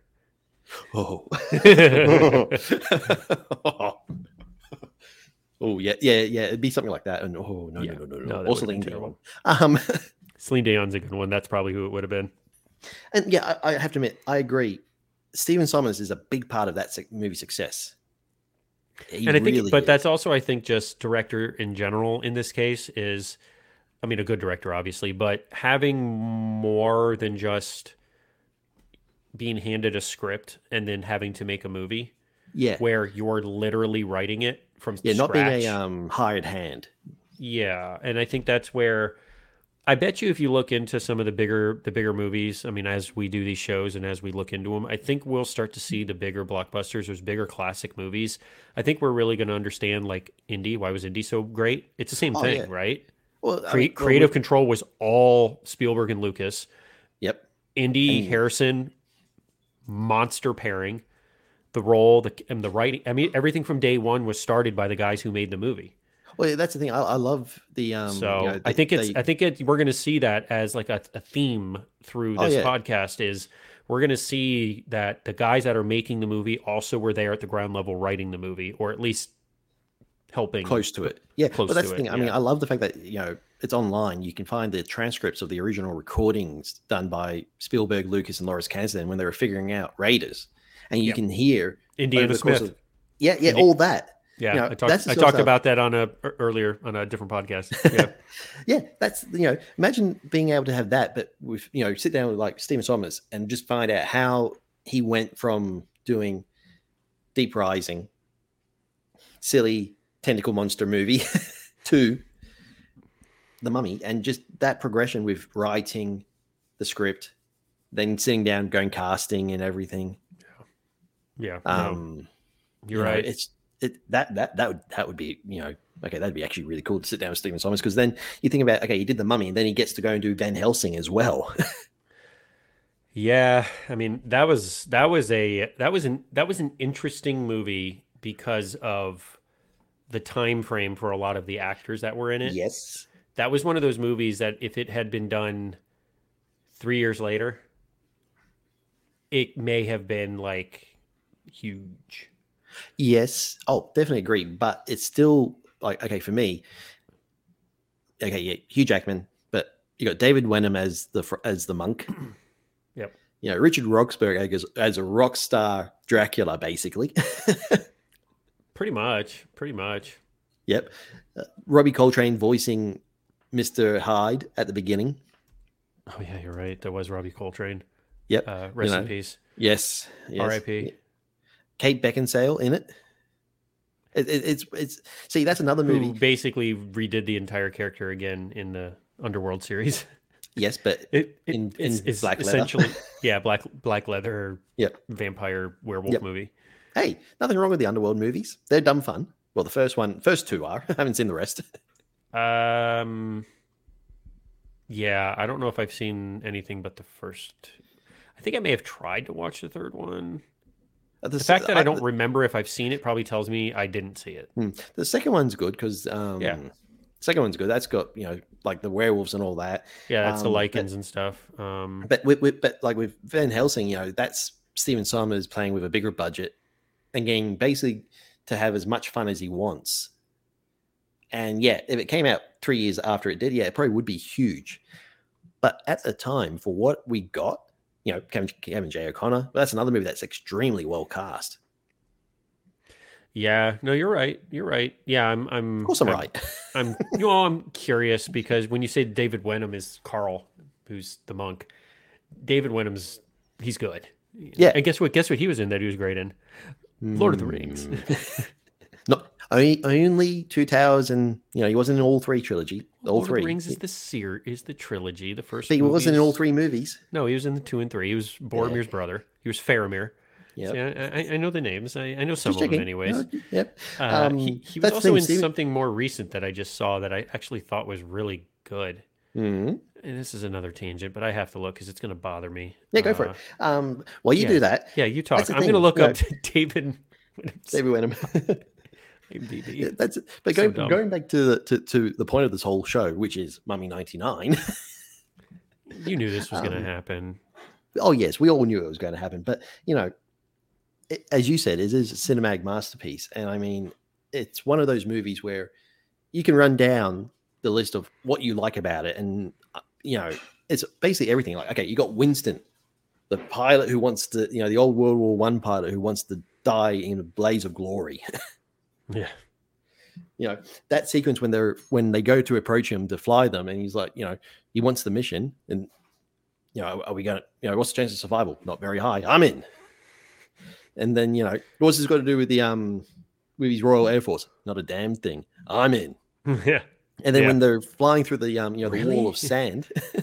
Speaker 2: Oh. oh yeah, yeah, yeah. It'd be something like that. And oh no,
Speaker 1: Yeah.
Speaker 2: no, no, no,
Speaker 1: No,
Speaker 2: no. Also, Celine Dion. Um,
Speaker 1: Celine Dion's a good one. That's probably who it would have been.
Speaker 2: and yeah, I, I have to admit, I agree. Stephen Sommers is a big part of that movie success. He
Speaker 1: and I think,
Speaker 2: really
Speaker 1: but
Speaker 2: is.
Speaker 1: that's also, I think, just director in general in this case is, I mean, a good director, obviously, but having more than just being handed a script and then having to make a movie
Speaker 2: yeah,
Speaker 1: where you're literally writing it from
Speaker 2: yeah, not being a um, hired hand.
Speaker 1: Yeah, and I think that's where I bet you if you look into some of the bigger the bigger movies, I mean as we do these shows and as we look into them, I think we'll start to see the bigger blockbusters, those bigger classic movies. I think we're really going to understand like indie. why was indie so great? It's the same
Speaker 2: Oh,
Speaker 1: thing,
Speaker 2: yeah.
Speaker 1: right?
Speaker 2: Well, I
Speaker 1: Cre-
Speaker 2: mean, well,
Speaker 1: creative
Speaker 2: we-
Speaker 1: control was all Spielberg and Lucas.
Speaker 2: Yep.
Speaker 1: Indie
Speaker 2: And-
Speaker 1: Harrison monster pairing. The role, the and the writing. I mean, everything from day one was started by the guys who made the movie.
Speaker 2: Well, that's the thing. I, I love the um.
Speaker 1: so
Speaker 2: you know,
Speaker 1: I think it's
Speaker 2: they-
Speaker 1: I think it, we're going to see that as like a, a theme through
Speaker 2: Oh,
Speaker 1: this
Speaker 2: yeah.
Speaker 1: podcast is we're going to see that the guys that are making the movie also were there at the ground level writing the movie or at least helping
Speaker 2: close to it. Yeah,
Speaker 1: Close
Speaker 2: but that's
Speaker 1: to
Speaker 2: the thing.
Speaker 1: it,
Speaker 2: I mean,
Speaker 1: yeah.
Speaker 2: I love the fact that you know it's online. You can find the transcripts of the original recordings done by Spielberg, Lucas, and Lawrence Kasdan when they were figuring out Raiders, and you
Speaker 1: Yep.
Speaker 2: can hear
Speaker 1: Indiana Smith.
Speaker 2: of- yeah, yeah,
Speaker 1: Indi-
Speaker 2: all that.
Speaker 1: yeah,
Speaker 2: you know,
Speaker 1: I talked I talked about that on a er, earlier on a different podcast. Yeah.
Speaker 2: Yeah, that's you know, imagine being able to have that, but with you know, sit down with like Stephen Sommers and just find out how he went from doing Deep Rising, silly tentacle monster movie, to the Mummy, and just that progression with writing the script, then sitting down, going casting and everything.
Speaker 1: yeah, yeah
Speaker 2: Um,
Speaker 1: you're
Speaker 2: you know,
Speaker 1: right.
Speaker 2: it's it that that that would that would be you know okay that'd be actually really cool to sit down with Stephen Sommers because then you think about okay he did the Mummy and then he gets to go and do Van Helsing as well.
Speaker 1: Yeah, I mean that was that was a that was an that was an interesting movie because of the time frame for a lot of the actors that were in it.
Speaker 2: yes.
Speaker 1: That was one of those movies that if it had been done 3 years later it may have been like huge.
Speaker 2: Yes. Oh, definitely agree. But it's still like okay for me. Okay, yeah, Hugh Jackman, but you got David Wenham as the as the monk.
Speaker 1: Yep.
Speaker 2: You know Richard Roxburgh as, as a rock star Dracula, basically.
Speaker 1: Pretty much, pretty much.
Speaker 2: yep. Uh, Robbie Coltrane voicing Mister Hyde at the beginning.
Speaker 1: Oh yeah, you're right. There was Robbie Coltrane.
Speaker 2: Yep.
Speaker 1: Uh, rest in
Speaker 2: know,
Speaker 1: peace.
Speaker 2: Yes. yes.
Speaker 1: R.I.P.
Speaker 2: Kate Beckinsale in it. It, it. It's it's see that's another
Speaker 1: Who
Speaker 2: movie.
Speaker 1: basically redid the entire character again in the Underworld series.
Speaker 2: Yes, but
Speaker 1: It, it
Speaker 2: In- in
Speaker 1: it's
Speaker 2: black leather.
Speaker 1: essentially yeah black black leather
Speaker 2: Yep.
Speaker 1: vampire werewolf
Speaker 2: Yep.
Speaker 1: movie.
Speaker 2: Hey, nothing wrong with the Underworld movies. They're dumb fun. Well, the first one, first two are. I haven't seen the rest.
Speaker 1: Um, yeah, I don't know if I've seen anything but the first. I think I may have tried to watch the third one.
Speaker 2: Uh,
Speaker 1: The fact that I don't remember if I've seen it probably tells me I didn't see it.
Speaker 2: Hmm. The second one's good because um,
Speaker 1: Yeah.
Speaker 2: second one's good. That's got you know like the werewolves and all that.
Speaker 1: Yeah, that's the
Speaker 2: Um, but-
Speaker 1: Lycans and stuff. Um,
Speaker 2: But with, with but like with Van Helsing, you know that's Stephen Sommers playing with a bigger budget and getting basically to have as much fun as he wants. And yeah, if it came out three years after it did, yeah, it probably would be huge. But at the time, for what we got, you know, Kevin, Kevin J. O'Connor, that's another movie that's extremely well cast.
Speaker 1: yeah, no, you're right. You're right. Yeah, I'm. I'm
Speaker 2: Of course, I'm right.
Speaker 1: I'm. You know, I'm curious because when you say David Wenham is Carl, who's the monk, David Wenham's he's good.
Speaker 2: Yeah.
Speaker 1: And guess what? Guess what he was in that he was great in? Lord of the Rings.
Speaker 2: Mm. Not only, only two towers, and you know, he wasn't in all three trilogy. All
Speaker 1: Lord
Speaker 2: three.
Speaker 1: of the Rings is the seer is the trilogy. The first.
Speaker 2: but he wasn't in all three movies.
Speaker 1: No, he was in the two and three. He was Boromir's brother. He was Faramir.
Speaker 2: Yep.
Speaker 1: See, I, I, I know the names. I, I know some
Speaker 2: Just
Speaker 1: of them,
Speaker 2: checking.
Speaker 1: anyways.
Speaker 2: No, yep.
Speaker 1: Uh,
Speaker 2: Um,
Speaker 1: he, he was also in something more recent that I just saw that I actually thought was really good.
Speaker 2: Mhm.
Speaker 1: And this is another tangent, but I have to look because it's going to bother me.
Speaker 2: Yeah, go for
Speaker 1: Uh,
Speaker 2: it. Um, while you
Speaker 1: yeah.
Speaker 2: do that,
Speaker 1: Yeah, you talk. I'm going to look up David
Speaker 2: David Wenham. Yeah, that's it. But going,
Speaker 1: dumb.
Speaker 2: going back to the to, to the point of this whole show, which is Mummy ninety nine.
Speaker 1: You knew this was going
Speaker 2: Um,
Speaker 1: to happen.
Speaker 2: oh yes, we all knew it was going to happen, but you know, it, as you said, it is a cinematic masterpiece, and I mean, it's one of those movies where you can run down the list of what you like about it, and uh, you know, it's basically everything. Like, okay, you got Winston, the pilot who wants to, you know, the old World War One pilot who wants to die in a blaze of glory.
Speaker 1: Yeah.
Speaker 2: you know that sequence when they're when they go to approach him to fly them and he's like you know he wants the mission and you know are we gonna you know what's the chance of survival not very high i'm in and then you know what's this got to do with the um with his royal air force not a damn thing i'm in
Speaker 1: yeah.
Speaker 2: And then
Speaker 1: Yeah.
Speaker 2: when they're flying through the um you know the wall of sand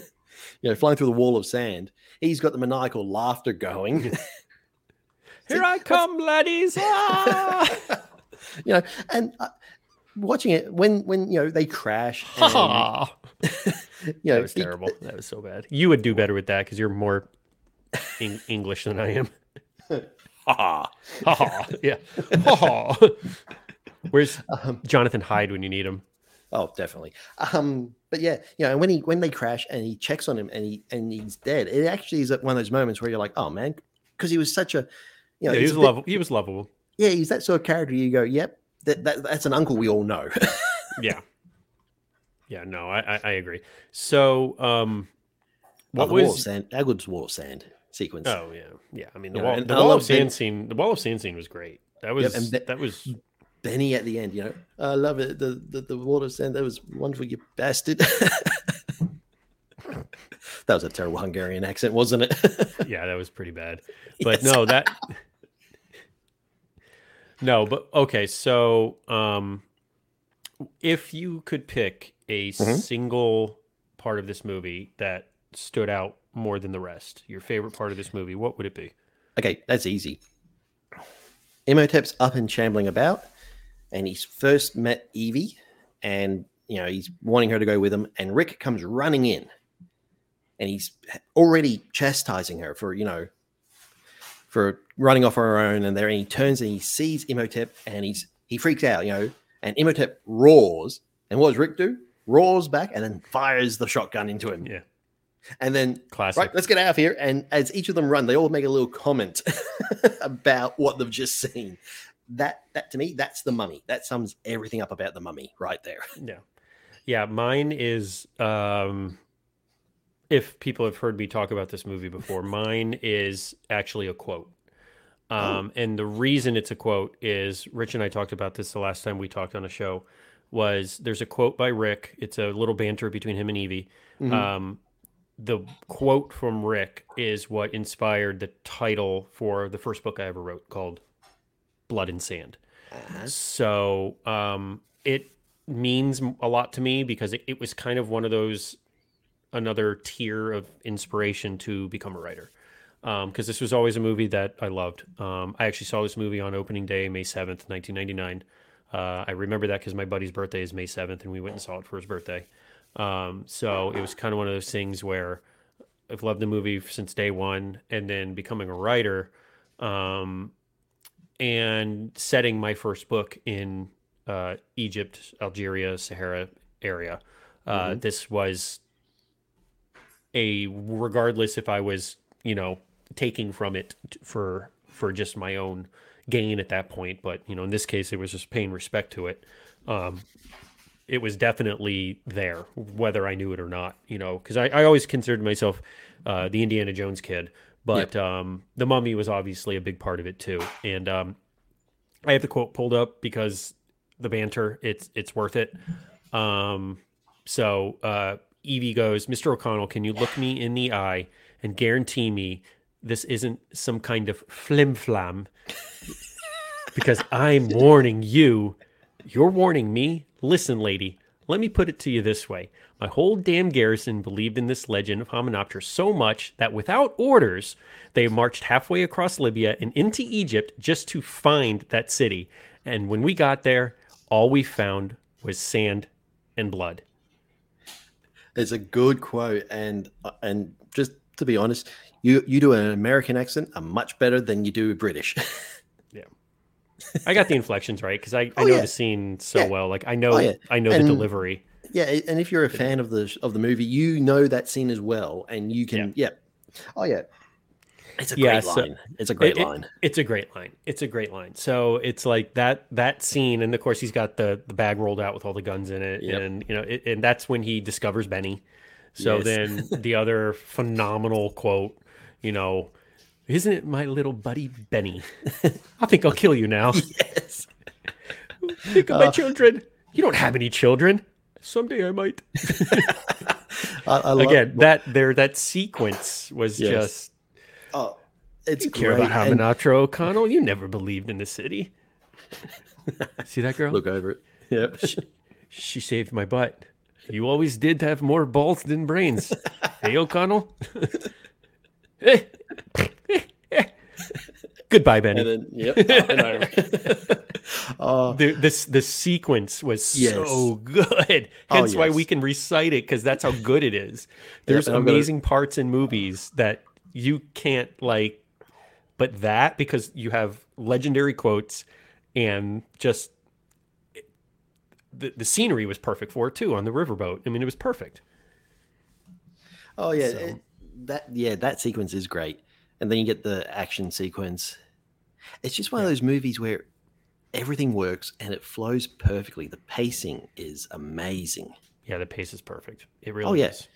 Speaker 2: you know flying through the wall of sand he's got the maniacal laughter going
Speaker 1: Here I come, laddies. Ah!
Speaker 2: you know and uh, watching it when when you know they crash
Speaker 1: Ha
Speaker 2: and, you know
Speaker 1: That was
Speaker 2: he-
Speaker 1: terrible. That was so bad. You would do better with that because you're more Eng- English than I am.
Speaker 2: Ha
Speaker 1: Ha ha. Yeah. Ha ha. Where's
Speaker 2: Um,
Speaker 1: Jonathan Hyde when you need him?
Speaker 2: Oh, definitely. Um, but yeah, you know, when he when they crash and he checks on him and he and he's dead, it actually is one of those moments where you're like, oh man, because he was such a, you know,
Speaker 1: Yeah, he was lovable. He was lovable.
Speaker 2: yeah, he's that sort of character. You go, yep, that, that that's an uncle we all know.
Speaker 1: Yeah. Yeah. No, I I, I agree. So, um,
Speaker 2: what
Speaker 1: what
Speaker 2: the wall of
Speaker 1: was?
Speaker 2: sand? Agud's wall of sand sequence.
Speaker 1: Oh yeah, yeah. I mean, the
Speaker 2: You
Speaker 1: wall,
Speaker 2: and
Speaker 1: the wall of sand scene. The wall of sand scene was great. That was
Speaker 2: Ben-
Speaker 1: that was
Speaker 2: Benny at the end, you know, I love it. The the, the wall of sand. That was wonderful, you bastard. that was a terrible Hungarian accent, wasn't it?
Speaker 1: yeah, that was pretty bad. But no, that no, but okay. So, um, if you could pick a
Speaker 2: Mhm.
Speaker 1: single part of this movie that stood out more than the rest, your favorite part of this movie, what would it be?
Speaker 2: Okay, that's easy. Imhotep's up and shambling about, and he's first met Evie, and you know he's wanting her to go with him, and Rick comes running in, and he's already chastising her for you know for running off on her own, and there and he turns and he sees Imhotep, and he's he freaks out, you know, and Imhotep roars, and what does Rick do? Roars back and then fires the shotgun into him,
Speaker 1: Yeah,
Speaker 2: and then
Speaker 1: classic.
Speaker 2: Right, let's get out of here. And as each of them run, they all make a little comment about what they've just seen. That that to me, that's the mummy. That sums everything up about the mummy right there.
Speaker 1: Yeah. Yeah, mine is um if people have heard me talk about this movie before, mine is actually a quote. Um and the reason it's a quote is Rich and I talked about this the last time we talked on a show was there's a quote by Rick. It's a little banter between him and Evie.
Speaker 2: Mhm.
Speaker 1: Um the quote from Rick is what inspired the title for the first book I ever wrote called Blood and Sand.
Speaker 2: Uh-huh.
Speaker 1: So um, it means a lot to me because it, it was kind of one of those another tier of inspiration to become a writer. Because this was always a movie that I loved. Um, I actually saw this movie on opening day, May 7th, 1999. Uh, I remember that because my buddy's birthday is May 7th, and we went and saw it for his birthday. Um, so it was kind of one of those things where I've loved the movie since day one, and then becoming a writer. Um, and setting my first book in uh, Egypt, Algeria, Sahara area. Uh,
Speaker 2: Mhm.
Speaker 1: This was a regardless if I was, you know, taking from it for for just my own gain at that point, but you know, in this case, it was just paying respect to it. Um, it was definitely there, whether I knew it or not. You know, because I, I always considered myself uh, the Indiana Jones kid, but um, the Mummy was obviously a big part of it too. And um, I have the quote pulled up because the banter, it's it's worth it. Um, so uh, Evie goes, Mr. O'Connell, can you look me in the eye and guarantee me this isn't some kind of flim flam? because I'm warning you. You're warning me. Listen, lady, let me put it to you this way. My whole damn garrison believed in this legend of Hamunaptra so much that without orders, they marched halfway across Libya and into Egypt just to find that city. And when we got there, all we found was sand and blood.
Speaker 2: It's a good quote, and uh, and just to be honest, you you do an American accent a much better than you do a British.
Speaker 1: Yeah. I got the inflections right because I, I
Speaker 2: Oh,
Speaker 1: know
Speaker 2: yeah.
Speaker 1: the scene so
Speaker 2: Yeah.
Speaker 1: well. Like I know
Speaker 2: Oh, yeah.
Speaker 1: I know
Speaker 2: And-
Speaker 1: the delivery.
Speaker 2: Yeah, and if you're a fan of the of the movie, you know that scene as well, and you can yeah. Oh yeah. It's a
Speaker 1: Yeah,
Speaker 2: great
Speaker 1: so-
Speaker 2: line. It's a great
Speaker 1: It- it-
Speaker 2: line.
Speaker 1: It's a great line. It's a great line. So it's like that that scene, and of course he's got the the bag rolled out with all the guns in it,
Speaker 2: Yep.
Speaker 1: and you know, it, and that's when he discovers Benny. So
Speaker 2: Yes.
Speaker 1: then the other phenomenal quote, you know, isn't it my little buddy Benny? I think I'll kill you now.
Speaker 2: yes.
Speaker 1: Think of my
Speaker 2: Uh,
Speaker 1: children. You don't have any children. Someday I might.
Speaker 2: I, I love,
Speaker 1: Again, that there that sequence was
Speaker 2: Yes.
Speaker 1: just
Speaker 2: Oh, it's
Speaker 1: you care
Speaker 2: great.
Speaker 1: about
Speaker 2: and-
Speaker 1: Hamunaptra O'Connell. You never believed in the city. See that girl?
Speaker 2: Look over it. Yep.
Speaker 1: She saved my butt. You always did have more balls than brains. hey, O'Connell. Goodbye, Benny.
Speaker 2: and then yep. I know. oh,
Speaker 1: the this the sequence was so
Speaker 2: Yes.
Speaker 1: good.
Speaker 2: Oh,
Speaker 1: Hence why we can recite it because that's how good it is. There's
Speaker 2: and I'm gonna-
Speaker 1: amazing parts in movies that you can't like, but that because you have legendary quotes and just the the scenery was perfect for it too on the riverboat. I mean, it was perfect.
Speaker 2: oh yeah.
Speaker 1: So-
Speaker 2: it- that yeah, that sequence is great. And then you get the action sequence. It's just one of those movies where everything works and it flows perfectly. The pacing is amazing.
Speaker 1: Yeah, the pace is perfect. It really
Speaker 2: Oh, yeah.
Speaker 1: is.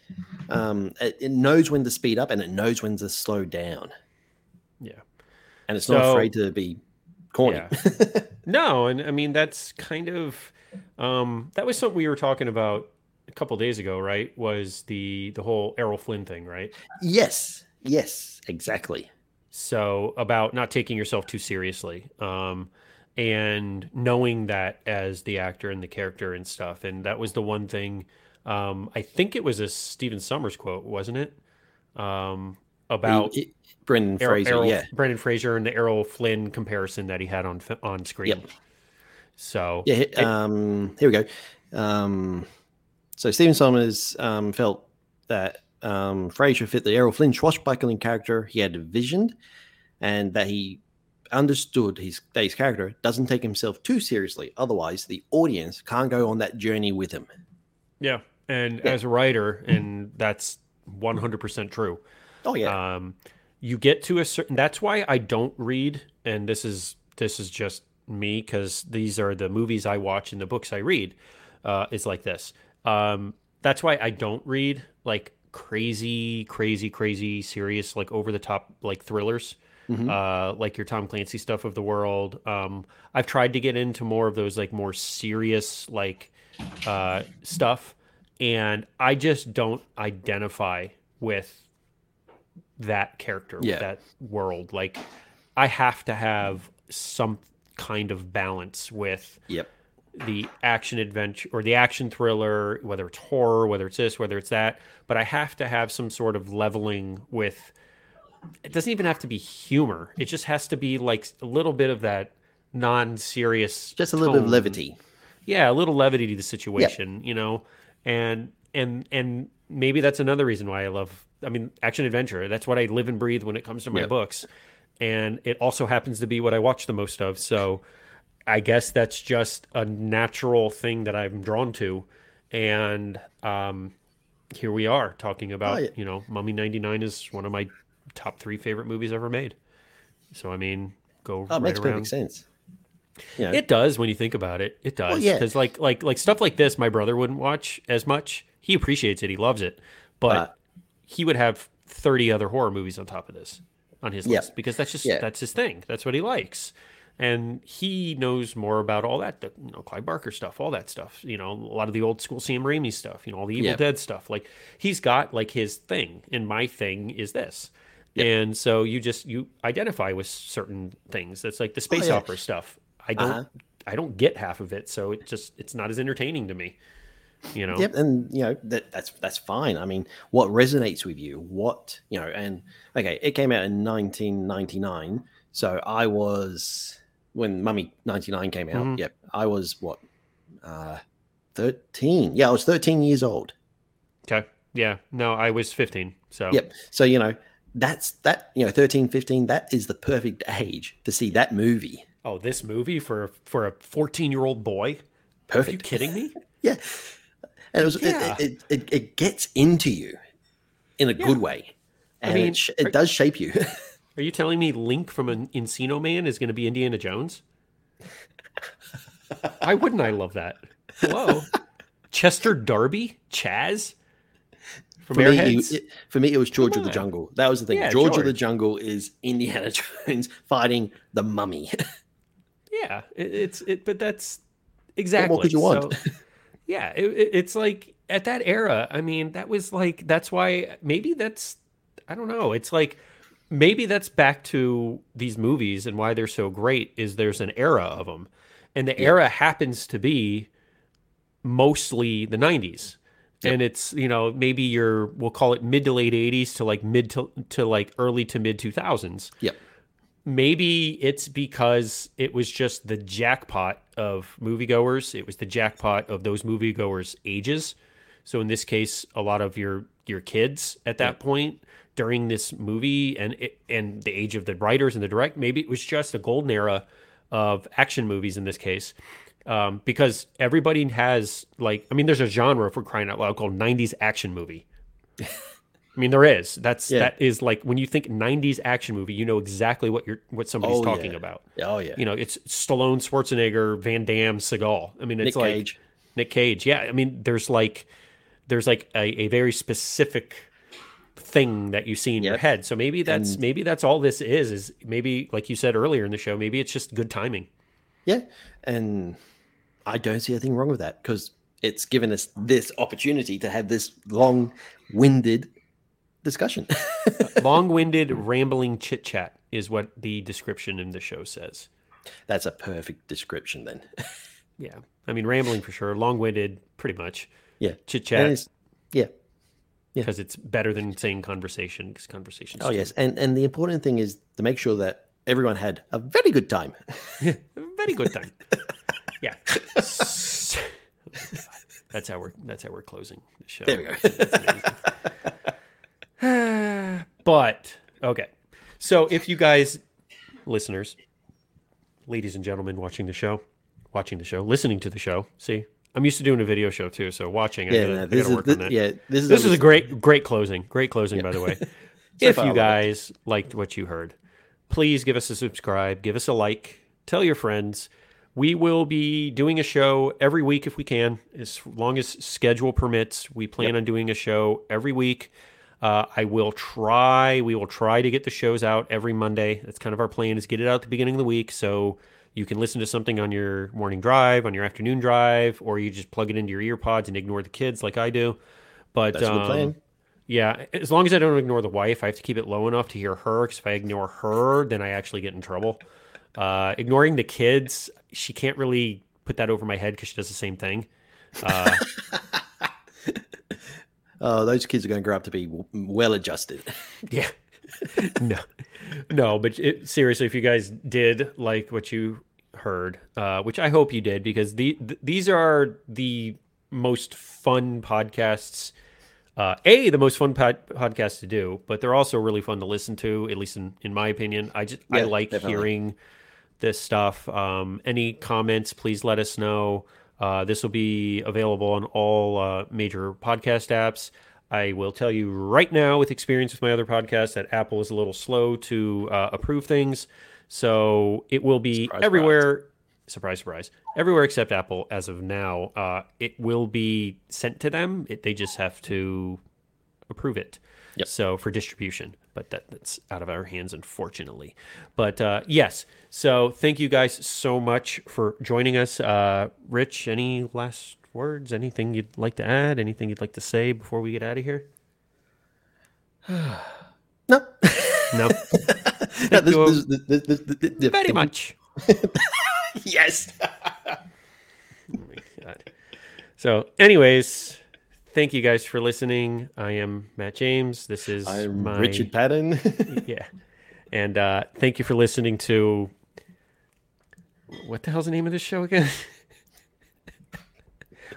Speaker 2: Um, it, it knows when to speed up and it knows when to slow down.
Speaker 1: Yeah.
Speaker 2: And it's not afraid to be corny.
Speaker 1: Yeah. No, and I mean that's kind of um that was something we were talking about a couple days ago, right? Was the the whole Errol Flynn thing, right?
Speaker 2: yes. Yes. Exactly.
Speaker 1: So about not taking yourself too seriously. Um and knowing that as the actor and the character and stuff. And that was the one thing um I think it was a Stephen Sommers quote, wasn't it? Um about
Speaker 2: It- Brendan
Speaker 1: Errol-
Speaker 2: Fraser.
Speaker 1: Errol-
Speaker 2: yeah.
Speaker 1: Brendan Fraser and the Errol Flynn comparison that he had on on screen.
Speaker 2: Yep.
Speaker 1: So
Speaker 2: Yeah. he- Um, here we go. Um, so Stephen Sommers um, felt that um, Fraser fit the Errol Flynn swashbuckling character he had envisioned, and that he understood his that his character doesn't take himself too seriously. Otherwise, the audience can't go on that journey with him.
Speaker 1: Yeah, and
Speaker 2: Yeah.
Speaker 1: as a writer, and that's one hundred percent true.
Speaker 2: Oh yeah.
Speaker 1: Um, you get to a certain. That's why I don't read, and this is this is just me because these are the movies I watch and the books I read. Uh, is like this. Um, that's why I don't read like crazy, crazy, crazy, serious, like over the top, like thrillers.
Speaker 2: Mhm.
Speaker 1: Uh, like your Tom Clancy stuff of the world. Um, I've tried to get into more of those like more serious like uh, stuff, and I just don't identify with that character,
Speaker 2: Yeah.
Speaker 1: with that world. Like, I have to have some kind of balance with
Speaker 2: yep.
Speaker 1: The action adventure or the action thriller, whether it's horror, whether it's this, whether it's that. But I have to have some sort of leveling with. It doesn't even have to be humor. It just has to be like a little bit of that non-serious,
Speaker 2: Just a little bit of levity.
Speaker 1: Yeah, a little levity to the situation, you know, and and and maybe that's another reason why I love. I mean, action adventure. That's what I live and breathe when it comes to my
Speaker 2: Yep.
Speaker 1: books, and it also happens to be what I watch the most of. So, I guess that's just a natural thing that I'm drawn to, and um, here we are talking about.
Speaker 2: Oh, yeah.
Speaker 1: You know, Mummy '99 is one of my top three favorite movies ever made. So I mean, go
Speaker 2: Oh, it
Speaker 1: right
Speaker 2: makes
Speaker 1: around.
Speaker 2: perfect sense. Know,
Speaker 1: It does when you think about it. It does.
Speaker 2: yeah.
Speaker 1: Because like like like stuff like this, my brother wouldn't watch as much. He appreciates it. He loves it, but
Speaker 2: Uh,
Speaker 1: he would have thirty other horror movies on top of this on his
Speaker 2: Yeah.
Speaker 1: list because that's just
Speaker 2: Yeah.
Speaker 1: that's his thing. That's what he likes, and he knows more about all that. the- You know, Clive Barker stuff, all that stuff. You know, a lot of the old school Sam Raimi stuff. You know, all the Evil
Speaker 2: Yeah.
Speaker 1: Dead stuff. Like he's got like his thing, and my thing is this. And so you just you identify with certain things. That's like the space
Speaker 2: Oh, yeah.
Speaker 1: opera stuff. I don't
Speaker 2: Uh-huh.
Speaker 1: I don't get half of it, so it just it's not as entertaining to me. You know.
Speaker 2: Yep, and you know that that's that's fine. I mean, what resonates with you? What you know? And okay, it came out in 1999, so I was when Mummy 99 came out.
Speaker 1: Mhm.
Speaker 2: Yep, I was what, uh, 13? Yeah, I was 13 years old.
Speaker 1: Okay. Yeah. No, I was 15. So
Speaker 2: Yep. So you know that's that you know 13, 15. That is the perfect age to see that movie.
Speaker 1: Oh, this movie for for a 14 year old boy? Perfect. Are you kidding me?
Speaker 2: Yeah. And it, was,
Speaker 1: Yeah.
Speaker 2: it, it, it, it gets into you in a good way.
Speaker 1: I
Speaker 2: And
Speaker 1: mean,
Speaker 2: it, sh- it does shape you.
Speaker 1: Are you telling me Link from an Encino Man is going to be Indiana Jones? Why wouldn't I love that? Hello, Chester Darby, Chaz from
Speaker 2: for, me,
Speaker 1: Airheads.
Speaker 2: it, for me, it was George of the. Jungle. That was the thing.
Speaker 1: Yeah,
Speaker 2: George, of the Jungle is Indiana Jones fighting the mummy.
Speaker 1: yeah, it, it's it, but that's exactly.
Speaker 2: what could you want?
Speaker 1: So, yeah, it- it's like at that era. I mean, that was like that's why maybe that's I don't know. It's like maybe that's back to these movies and why they're so great is there's an era of them, and the era happens to be mostly the 90s. And it's, you know, maybe your we'll call it mid to late 80s to like mid to, to like early to mid 2000s
Speaker 2: yep.
Speaker 1: maybe it's because it was just the jackpot of moviegoers. It was the jackpot of those moviegoers' ages. So in this case, a lot of your your kids at that point during this movie and and the age of the writers and the direct, maybe it was just a golden era of action movies in this case. Um, because everybody has like, I mean, there's a genre for crying out loud called '90s action movie. I mean, there is. That's
Speaker 2: Yeah.
Speaker 1: that is like when you think '90s action movie, you know exactly what you're what somebody's
Speaker 2: Oh,
Speaker 1: talking
Speaker 2: yeah.
Speaker 1: about.
Speaker 2: Oh, yeah.
Speaker 1: You know, it's Stallone, Schwarzenegger, Van Damme, Seagal. I mean, it's
Speaker 2: Nick
Speaker 1: like
Speaker 2: Cage.
Speaker 1: Nick Cage. Yeah, I mean, there's like there's like a, a very specific thing that you see in your head. So maybe that's
Speaker 2: And-
Speaker 1: maybe that's all this is. Is maybe like you said earlier in the show, maybe it's just good timing.
Speaker 2: Yeah. And I don't see anything wrong with that because it's given us this opportunity to have this long winded discussion.
Speaker 1: Long-winded, rambling chit chat is what the description in the show says.
Speaker 2: That's a perfect description then.
Speaker 1: Yeah, I mean, rambling for sure. Long-winded, pretty much.
Speaker 2: Yeah.
Speaker 1: Chit chat
Speaker 2: yeah.
Speaker 1: because it's better than saying conversation because conversation.
Speaker 2: Oh, yes. And, and the important thing is to make sure that everyone had a very good time.
Speaker 1: very good time. yeah, that's how we're that's how we're closing the show.
Speaker 2: There we go.
Speaker 1: But okay, so if you guys, listeners, ladies and gentlemen, watching the show, watching the show, listening to the show, see. I'm used to doing a video show too, so watching. I
Speaker 2: Yeah,
Speaker 1: gotta,
Speaker 2: no,
Speaker 1: I
Speaker 2: this
Speaker 1: gotta
Speaker 2: is
Speaker 1: work
Speaker 2: this,
Speaker 1: on that.
Speaker 2: yeah, this is
Speaker 1: This is a great, great closing. Great closing, by the way. If you
Speaker 2: love it.
Speaker 1: guys liked what you heard, please give us a subscribe, give us a like, tell your friends. We will be doing a show every week if we can, as long as schedule permits. We plan on doing a show every week. Uh, I will try. We will try to get the shows out every Monday. That's kind of our plan: is get it out at the beginning of the week, so you can listen to something on your morning drive, on your afternoon drive, or you just plug it into your ear pods and ignore the kids like I do. But
Speaker 2: That's
Speaker 1: um,
Speaker 2: plan.
Speaker 1: yeah, as long as I don't ignore the wife, I have to keep it low enough to hear her. Because if I ignore her, then I actually get in trouble. Uh, ignoring the kids, she can't really put that over my head because she does the same thing. Uh,
Speaker 2: Oh, those kids are going to grow up to be well adjusted.
Speaker 1: yeah, no, no. But it, seriously, if you guys did like what you heard, uh, which I hope you did, because the th- these are the most fun podcasts. Uh, a the most fun pod- podcasts to do, but they're also really fun to listen to. At least in, in my opinion, I just I like
Speaker 2: definitely.
Speaker 1: hearing this stuff. Um, any comments, please let us know. Uh, this will be available on all uh, major podcast apps. I will tell you right now, with experience with my other podcast, that Apple is a little slow to uh, approve things. So it will be
Speaker 2: Surprise,
Speaker 1: everywhere. Surprise, surprise. Everywhere except Apple as of now. Uh, it will be sent to them. It, they just have to approve it.
Speaker 2: Yep.
Speaker 1: So for distribution, but that, that's out of our hands, unfortunately. But uh, yes, so thank you guys so much for joining us. Uh, Rich, any last words? Anything you'd like to add? Anything you'd like to say before we get out of here?
Speaker 2: No.
Speaker 1: No,
Speaker 2: No, this, this, this,
Speaker 1: very much.
Speaker 2: Yes.
Speaker 1: Oh my God. So, anyways, thank you guys for listening. I am Matt James. This is
Speaker 2: I'm
Speaker 1: my
Speaker 2: Richard Paddon.
Speaker 1: yeah. And uh, thank you for listening to what the hell's the name of this show again?